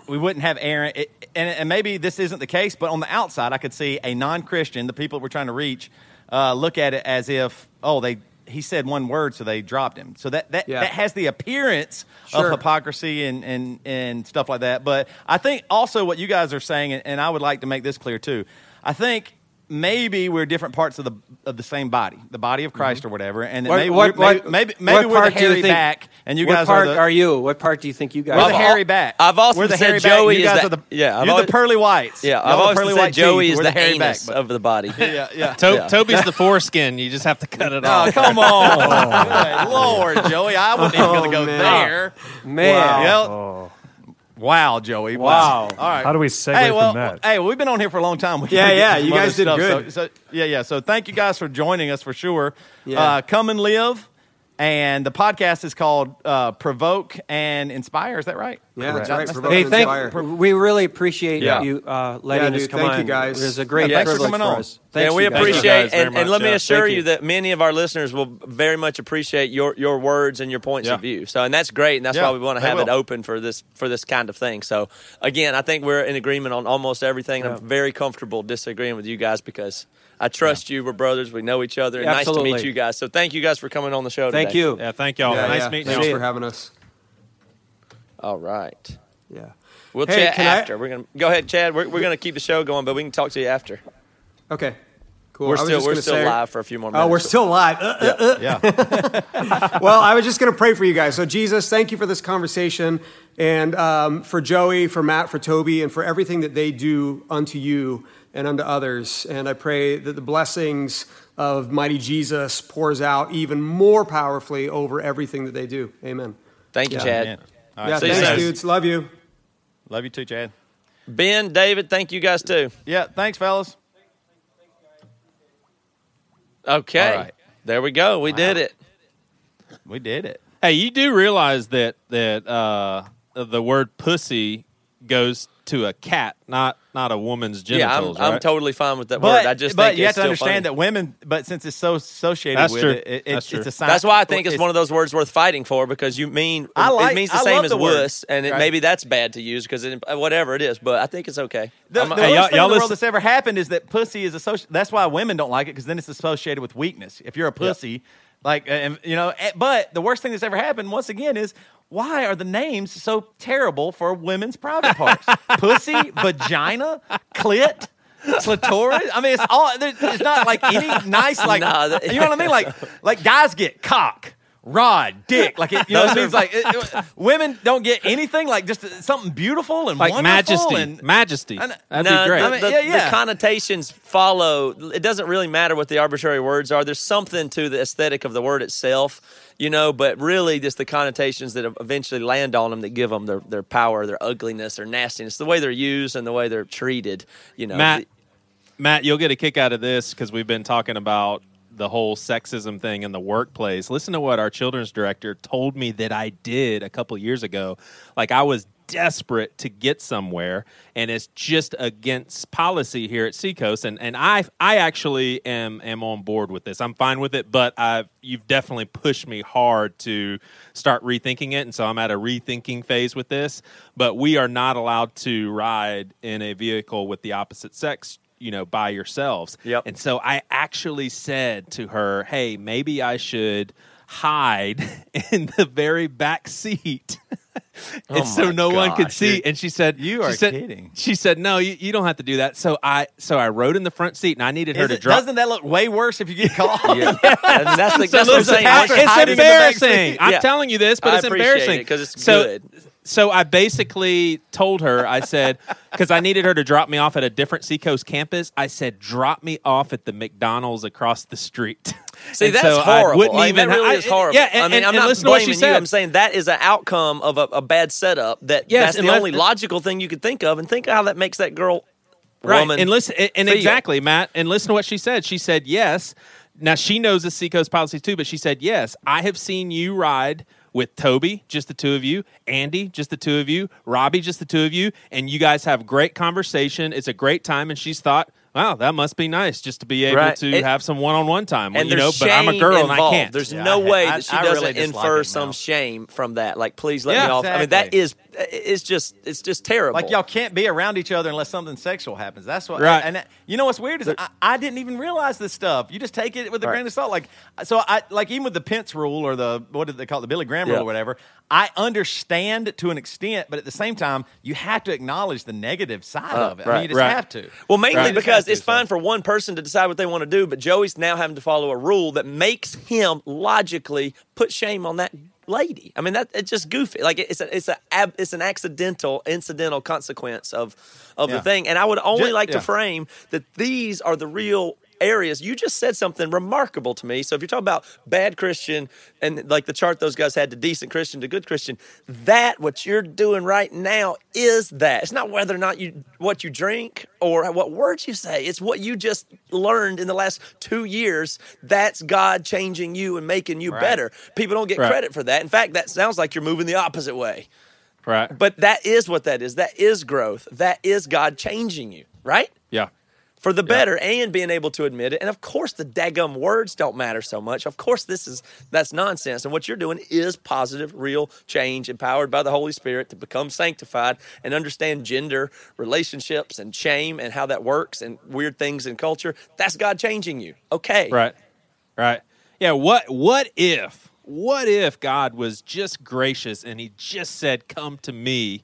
we wouldn't have Aaron, it, and, and maybe this isn't the case, but on the outside, I could see a non-Christian, the people we're trying to reach, uh, look at it as if, oh, they he said one word, so they dropped him. So that that, Yeah. that has the appearance Sure. of hypocrisy and, and and stuff like that. But I think also what you guys are saying, and I would like to make this clear too. I think. Maybe we're different parts of the of the same body, the body of Christ mm-hmm. or whatever, and What- maybe, what- we're, maybe what- maybe maybe what we're the part do hairy think- back, and you what guys part are the are you? What part do you think you guys? we're are? the I've hairy back. I've also we're the said hairy Joey back. You is guys the- are the yeah, I've You're always- the pearly whites. Yeah, I've always pearly said white Joey teeth. is We're the hairy anus back, of the body. [laughs] yeah, yeah. To- Yeah. Toby's the [laughs] foreskin. You just have to cut it Oh, off. come on. [laughs] Lord, Joey. I wasn't even going to go Oh, man. there. Man. Oh. Wow. Wow, Joey. Wow. All right. How do we segue hey, well, from that? Hey, well, we've been on here for a long time. We Yeah, yeah, you guys did stuff. good. So, so, yeah, yeah. So thank you guys for joining us for sure. Yeah. Uh, come and live. And the podcast is called uh, Provoke and Inspire. Is that right? Yeah, that's That- right. the- Provoke Hey, and thank Inspire. we really appreciate Yeah. you uh, letting Yeah, us dude, come thank on. you, guys. It was a great Yeah, thanks for privilege coming for on. us. Thanks and we you guys. appreciate guys very and, and let me assure Thank you. you. that many of our listeners will very much appreciate your your words and your points Yeah. of view. So and that's great, and that's Yeah, why we want to they have it open for this for this kind of thing. So again, I think we're in agreement on almost everything. I'm very comfortable disagreeing with you guys because I trust you. We're brothers. We know each other. And nice to meet you guys. So thank you guys for coming on the show. Thank today. you. Yeah, thank y'all. Yeah, nice yeah. meeting Thanks y'all. for having us. All right. Yeah. We'll Hey, chat can I- after. We're gonna go ahead, Chad. We're, we're gonna keep the show going, but we can talk to you after. Okay. Cool. We're still we're still say- live for a few more minutes. Oh, we're still live. Uh, uh, uh. Yeah. [laughs] well, I was just going to pray for you guys. So, Jesus, thank you for this conversation and um, for Joey, for Matt, for Toby, and for everything that they do unto you and unto others. And I pray that the blessings of mighty Jesus pours out even more powerfully over everything that they do. Amen. Thank you, Yeah. Chad. Man. All right. Yeah, see thanks, soon. dudes. Love you. Love you too, Chad. Ben, David, thank you guys too. Yeah. Thanks, fellas. Okay. All right. There we go. We did it. We did it. Hey, you do realize that that uh, the word pussy goes to a cat, not not a woman's Yeah, I'm, genitals, I'm totally fine with that But, word. I just but think you have to understand funny. that women, but since it's so associated That's with true. it, it, That's it's, true. a sign. That's why I think it's, one of those words worth fighting for because you mean I like- it means the I same as the word. wuss, and it, Right. maybe that's bad to use because whatever it is. But I think it's okay. The, I'm- the Hey, worst thing in the world listen- that's ever happened is that pussy is associated. That's why women don't like it because then it's associated with weakness. If you're a pussy, like, uh, and, you know, eh, but the worst thing that's ever happened, once again, is why are the names so terrible for women's private parts? [laughs] pussy, vagina, clit. Clitoris. I mean, it's all. It's not like any nice, like [laughs] that- you know what I mean. Like, like guys get cock, rod, dick. Like, it, you know, what I mean? Like it, it- women don't get anything. Like, just something beautiful and like wonderful majesty, and majesty. I know- That'd No, be great. The, I mean, the- yeah, yeah. the connotations follow. It doesn't really matter what the arbitrary words are. There's something to the aesthetic of the word itself, you know. But really, just the connotations that eventually land on them that give them their, their power, their ugliness, their nastiness, the way they're used and the way they're treated. You know, Matt, Matt, you'll get a kick out of this because we've been talking about the whole sexism thing in the workplace. Listen to what our children's director told me that I did a couple years ago. Like I was desperate to get somewhere, and it's just against policy here at Seacoast. And and I I actually am am on board with this. I'm fine with it, but I've you've definitely pushed me hard to start rethinking it, and so I'm at a rethinking phase with this. But we are not allowed to ride in a vehicle with the opposite sex you know by yourselves Yep. and so i actually said to her hey maybe i should hide [laughs] in the very back seat [laughs] and Oh so no one could see dude. and she said You she are said- kidding. she said no you, you don't have to do that so i so i rode in the front seat and i needed her Is to it- drop Doesn't that look way worse if you get caught? [laughs] yeah. And that's the, so that's what I'm saying. it's hiding in the back seat. embarrassing. I'm Yeah. telling you this, but I it's embarrassing it 'cause it's so, good. So I basically told her, I said, [laughs] because I needed her to drop me off at a different Seacoast campus. I said, drop me off at the McDonald's across the street. [laughs] See, And that's so I horrible. wouldn't Like, even- that really I- is horrible. Yeah, and, I mean, and- I'm not listen to what blaming she you. I'm saying that is an outcome of a, a bad setup. That Yes, that's the let- only logical thing you could think of, and think how that makes that girl, right woman, and listen and, and exactly matt and listen to what she said she said yes now she knows the seacoast policies too but she said yes i have seen you ride with toby just the two of you andy just the two of you robbie just the two of you and you guys have great conversation. It's a great time and she's thought wow that must be nice just to be able Right. to And- have some one-on-one time and you know there's but i'm a shame girl and i involved. can't There's Yeah, no I- way I- that she I doesn't really infer some now. shame from that. Like, please let Yeah, me off. I mean, that is it's just it's just terrible. Like y'all can't be around each other unless something sexual happens. That's what. Right. And that- you know what's weird is I, I didn't even realize this stuff. You just take it with a Right. grain of salt. Like so, I like even with the Pence rule or the what did they call it, the Billy Graham rule Yeah. or whatever. I understand to an extent, but at the same time, you have to acknowledge the negative side Uh, of it. I mean, you just right. have to. Well, mainly Right. because You it's to, fine so. for one person to decide what they want to do, but Joey's now having to follow a rule that makes him logically put shame on that lady. I mean, that it's just goofy. Like it's a it's a it's an accidental incidental consequence of of Yeah. the thing. And I would only Ju- like yeah. to frame that these are the real areas. You just said something remarkable to me. So if you're talking about bad Christian and like the chart those guys had to decent Christian to good Christian, that what you're doing right now is that. It's not whether or not you what you drink or what words you say. It's what you just learned in the last two years. That's God changing you and making you better. People don't get Right. credit for that. In fact, that sounds like you're moving the opposite way. Right. But that is what that is. That is growth. That is God changing you, right? Yeah. For the better and being able to admit it. And of course the daggum words don't matter so much. Of course this is that's nonsense. And what you're doing is positive, real change, empowered by the Holy Spirit to become sanctified and understand gender, relationships, and shame and how that works and weird things in culture. That's God changing you. Okay. Right. Right. Yeah. What What if What if God was just gracious and He just said, "Come to me,"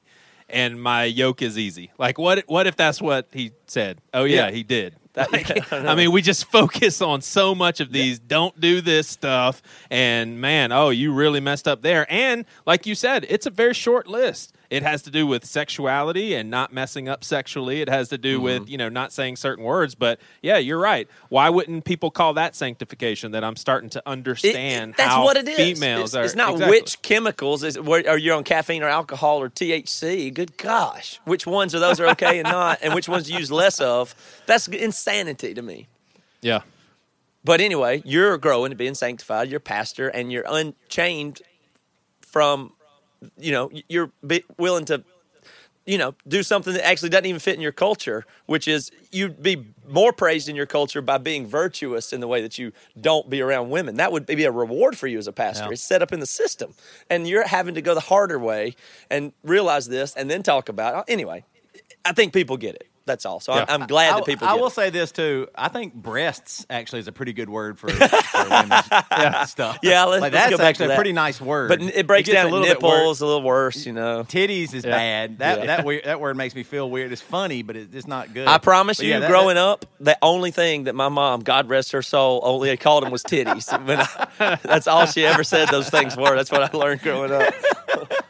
and my yoke is easy? Like what? What if that's what He said? Oh yeah, Yeah. He did. Like, [laughs] I [laughs] I, mean, we just focus on so much of these. Don't do this stuff, and man, oh, you really messed up there. And like you said, it's a very short list. It has to do with sexuality and not messing up sexually. It has to do Mm-hmm. with you know not saying certain words. But yeah, you're right. Why wouldn't people call that sanctification? That I'm starting to understand. it- that's how what it is. Females it's, are. it's not exactly. which chemicals is are you on caffeine or alcohol or THC. Good gosh, which ones of those are okay and not, and which ones to use less of? That's insanity to me. Yeah. But anyway, you're growing and being sanctified. You're pastor, and you're unchained from, you know, you're be willing to, you know, do something that actually doesn't even fit in your culture, which is you'd be more praised in your culture by being virtuous in the way that you don't be around women. That would be a reward for you as a pastor. Yeah. It's set up in the system, and you're having to go the harder way and realize this, and then talk about. it. Anyway, I think people get it. That's all. So Yeah. I'm, I'm glad I, that people. I get will it. say this too. I think breasts actually is a pretty good word for, [laughs] for women's stuff. Yeah, let's- like, let's that's go back to actually that. a pretty nice word. But it breaks gets down a little bit wor- nipples, a little worse, you know. Titties is bad. That Yeah. that weird, that word makes me feel weird. It's funny, but it, it's not good. I promise But you, yeah, that- growing up, the only thing that my mom, God rest her soul, only called them was titties. [laughs] I- that's all she ever said those things were. That's what I learned growing up. [laughs]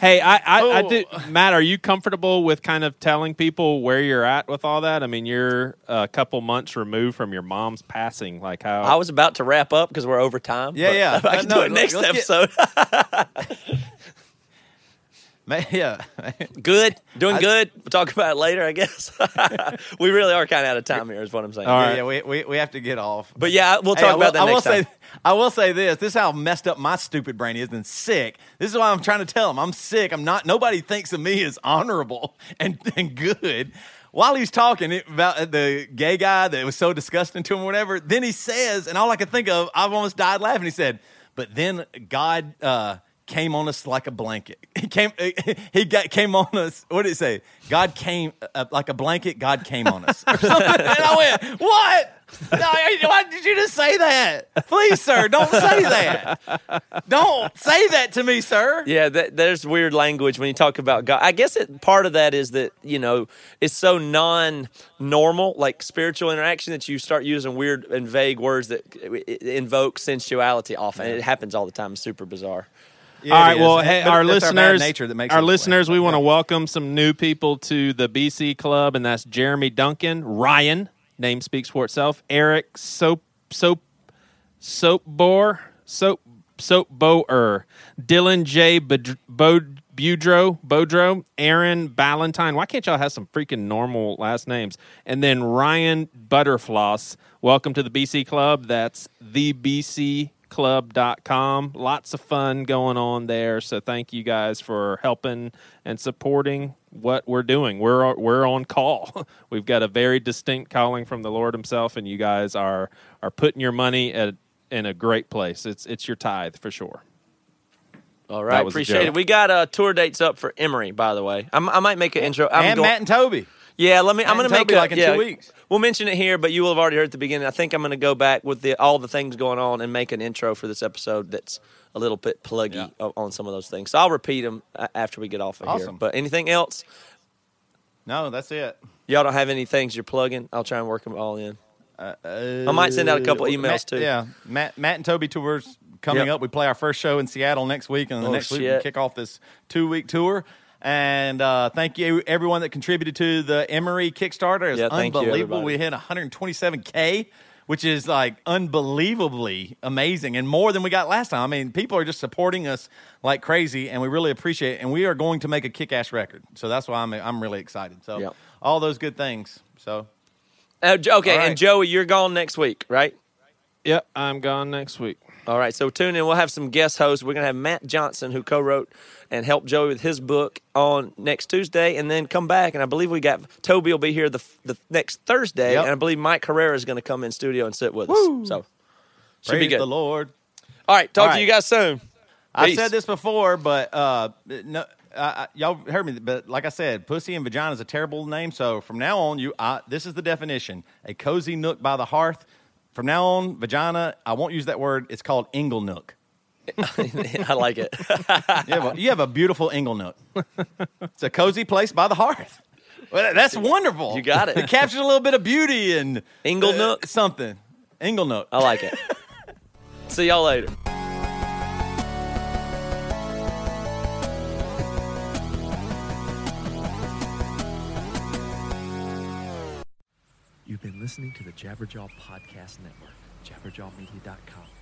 Hey, I, I, I Oh. do, [laughs] Matt. Are you comfortable with kind of telling people where you're at with all that? I mean, you're a couple months removed from your mom's passing. Like how? I was about to wrap up because we're over time. Yeah, but yeah. [laughs] I can No, do it next let's get- episode. Ma- [laughs] [laughs] yeah. good, doing I- good. We'll talk about it later, I guess. [laughs] we really are kind of out of time here, is what I'm saying. All yeah, yeah, we, we, we have to get off. But yeah, we'll Hey, talk will, about that I will time. say, I will say this. This is how messed up my stupid brain is and sick. This is why I'm trying to tell him I'm sick. I'm not. Nobody thinks of me as honorable [laughs] and, and good. While he's talking about the gay guy that was so disgusting to him, or whatever, then he says, and all I could think of, I've almost died laughing. He said, "But then God uh, came on us like a blanket. [laughs] He came. He got came on us. What did it say? God came uh, like a blanket. God came on us. [laughs] And I went, "What? Why did you just say that? Please, sir, don't say that. Don't say that to me, sir. Yeah, that, there's weird language when you talk about God. I guess it, part of that is that you know it's so non-normal, like spiritual interaction, that you start using weird and vague words that invoke sensuality. Often it happens all the time. It's super bizarre. Yeah, All right. Well, hey, our our listeners, nature that makes our way. listeners, we want to welcome some new people to the BC Club, and that's Jeremy Duncan, Ryan, name speaks for itself, Eric Soap Soap Soap Soapbore Soap Soapboer, Dylan J. Bod- Bod- Budro, Bodro, Aaron Ballantyne. Why can't y'all have some freaking normal last names? And then Ryan Butterfloss. Welcome to the BC Club. That's the BC club.com lots of fun going on there so thank you guys for helping and supporting what we're doing we're we're on call [laughs] we've got a very distinct calling from the lord himself and you guys are are putting your money at in a great place it's it's your tithe for sure All right, That right, was a appreciate it. We got uh, tour dates up for Emery, by the way. I'm, I might make an intro. I'm and going- Matt and Toby. Yeah, let me. I'm going to make it like in yeah, two weeks. We'll mention it here, but you will have already heard at the beginning. I think I'm going to go back with the all the things going on and make an intro for this episode that's a little bit pluggy Yeah. on some of those things. So I'll repeat them after we get off of here. But anything else? No, that's it. Y'all don't have any things you're plugging? I'll try and work them all in. Uh, I might send out a couple emails Matt- too. Yeah, Matt, Matt and Toby tours coming Yep. up. We play our first show in Seattle next week, and the Oh, next week we kick off this two week tour. And uh, thank you everyone that contributed to the Emery Kickstarter. It's Yeah, thank you, unbelievable. we hit 127k, which is like unbelievably amazing and more than we got last time. I mean, people are just supporting us like crazy, and we really appreciate it. And we are going to make a kick-ass record, so that's why I'm I'm really excited. So Yep. all those good things. So Uh, okay, All right. and Joey, you're gone next week, right? Yep, I'm gone next week. All right, so tune in. We'll have some guest hosts. We're going to have Matt Johnson, who co-wrote and helped Joey with his book, on next Tuesday, and then come back. And I believe we got Toby will be here the the next Thursday, Yep. and I believe Mike Herrera is going to come in studio and sit with us. So should praise be good. the Lord. All right, talk All to you guys soon. I've said this before, but uh, no, I, I, y'all heard me. But like I said, pussy and vagina is a terrible name. So from now on, you I, this is the definition: a cozy nook by the hearth. From now on, vagina. I won't use that word. It's called ingle nook. [laughs] I like it. [laughs] You have, a, you have a beautiful ingle nook. It's a cozy place by the hearth. Well, that's wonderful. You got it. It captures a little bit of beauty and Ingle uh, something. Ingle nook. I like it. [laughs] See y'all later. Listening to the Jabberjaw Podcast Network, jabberjawmedia.com.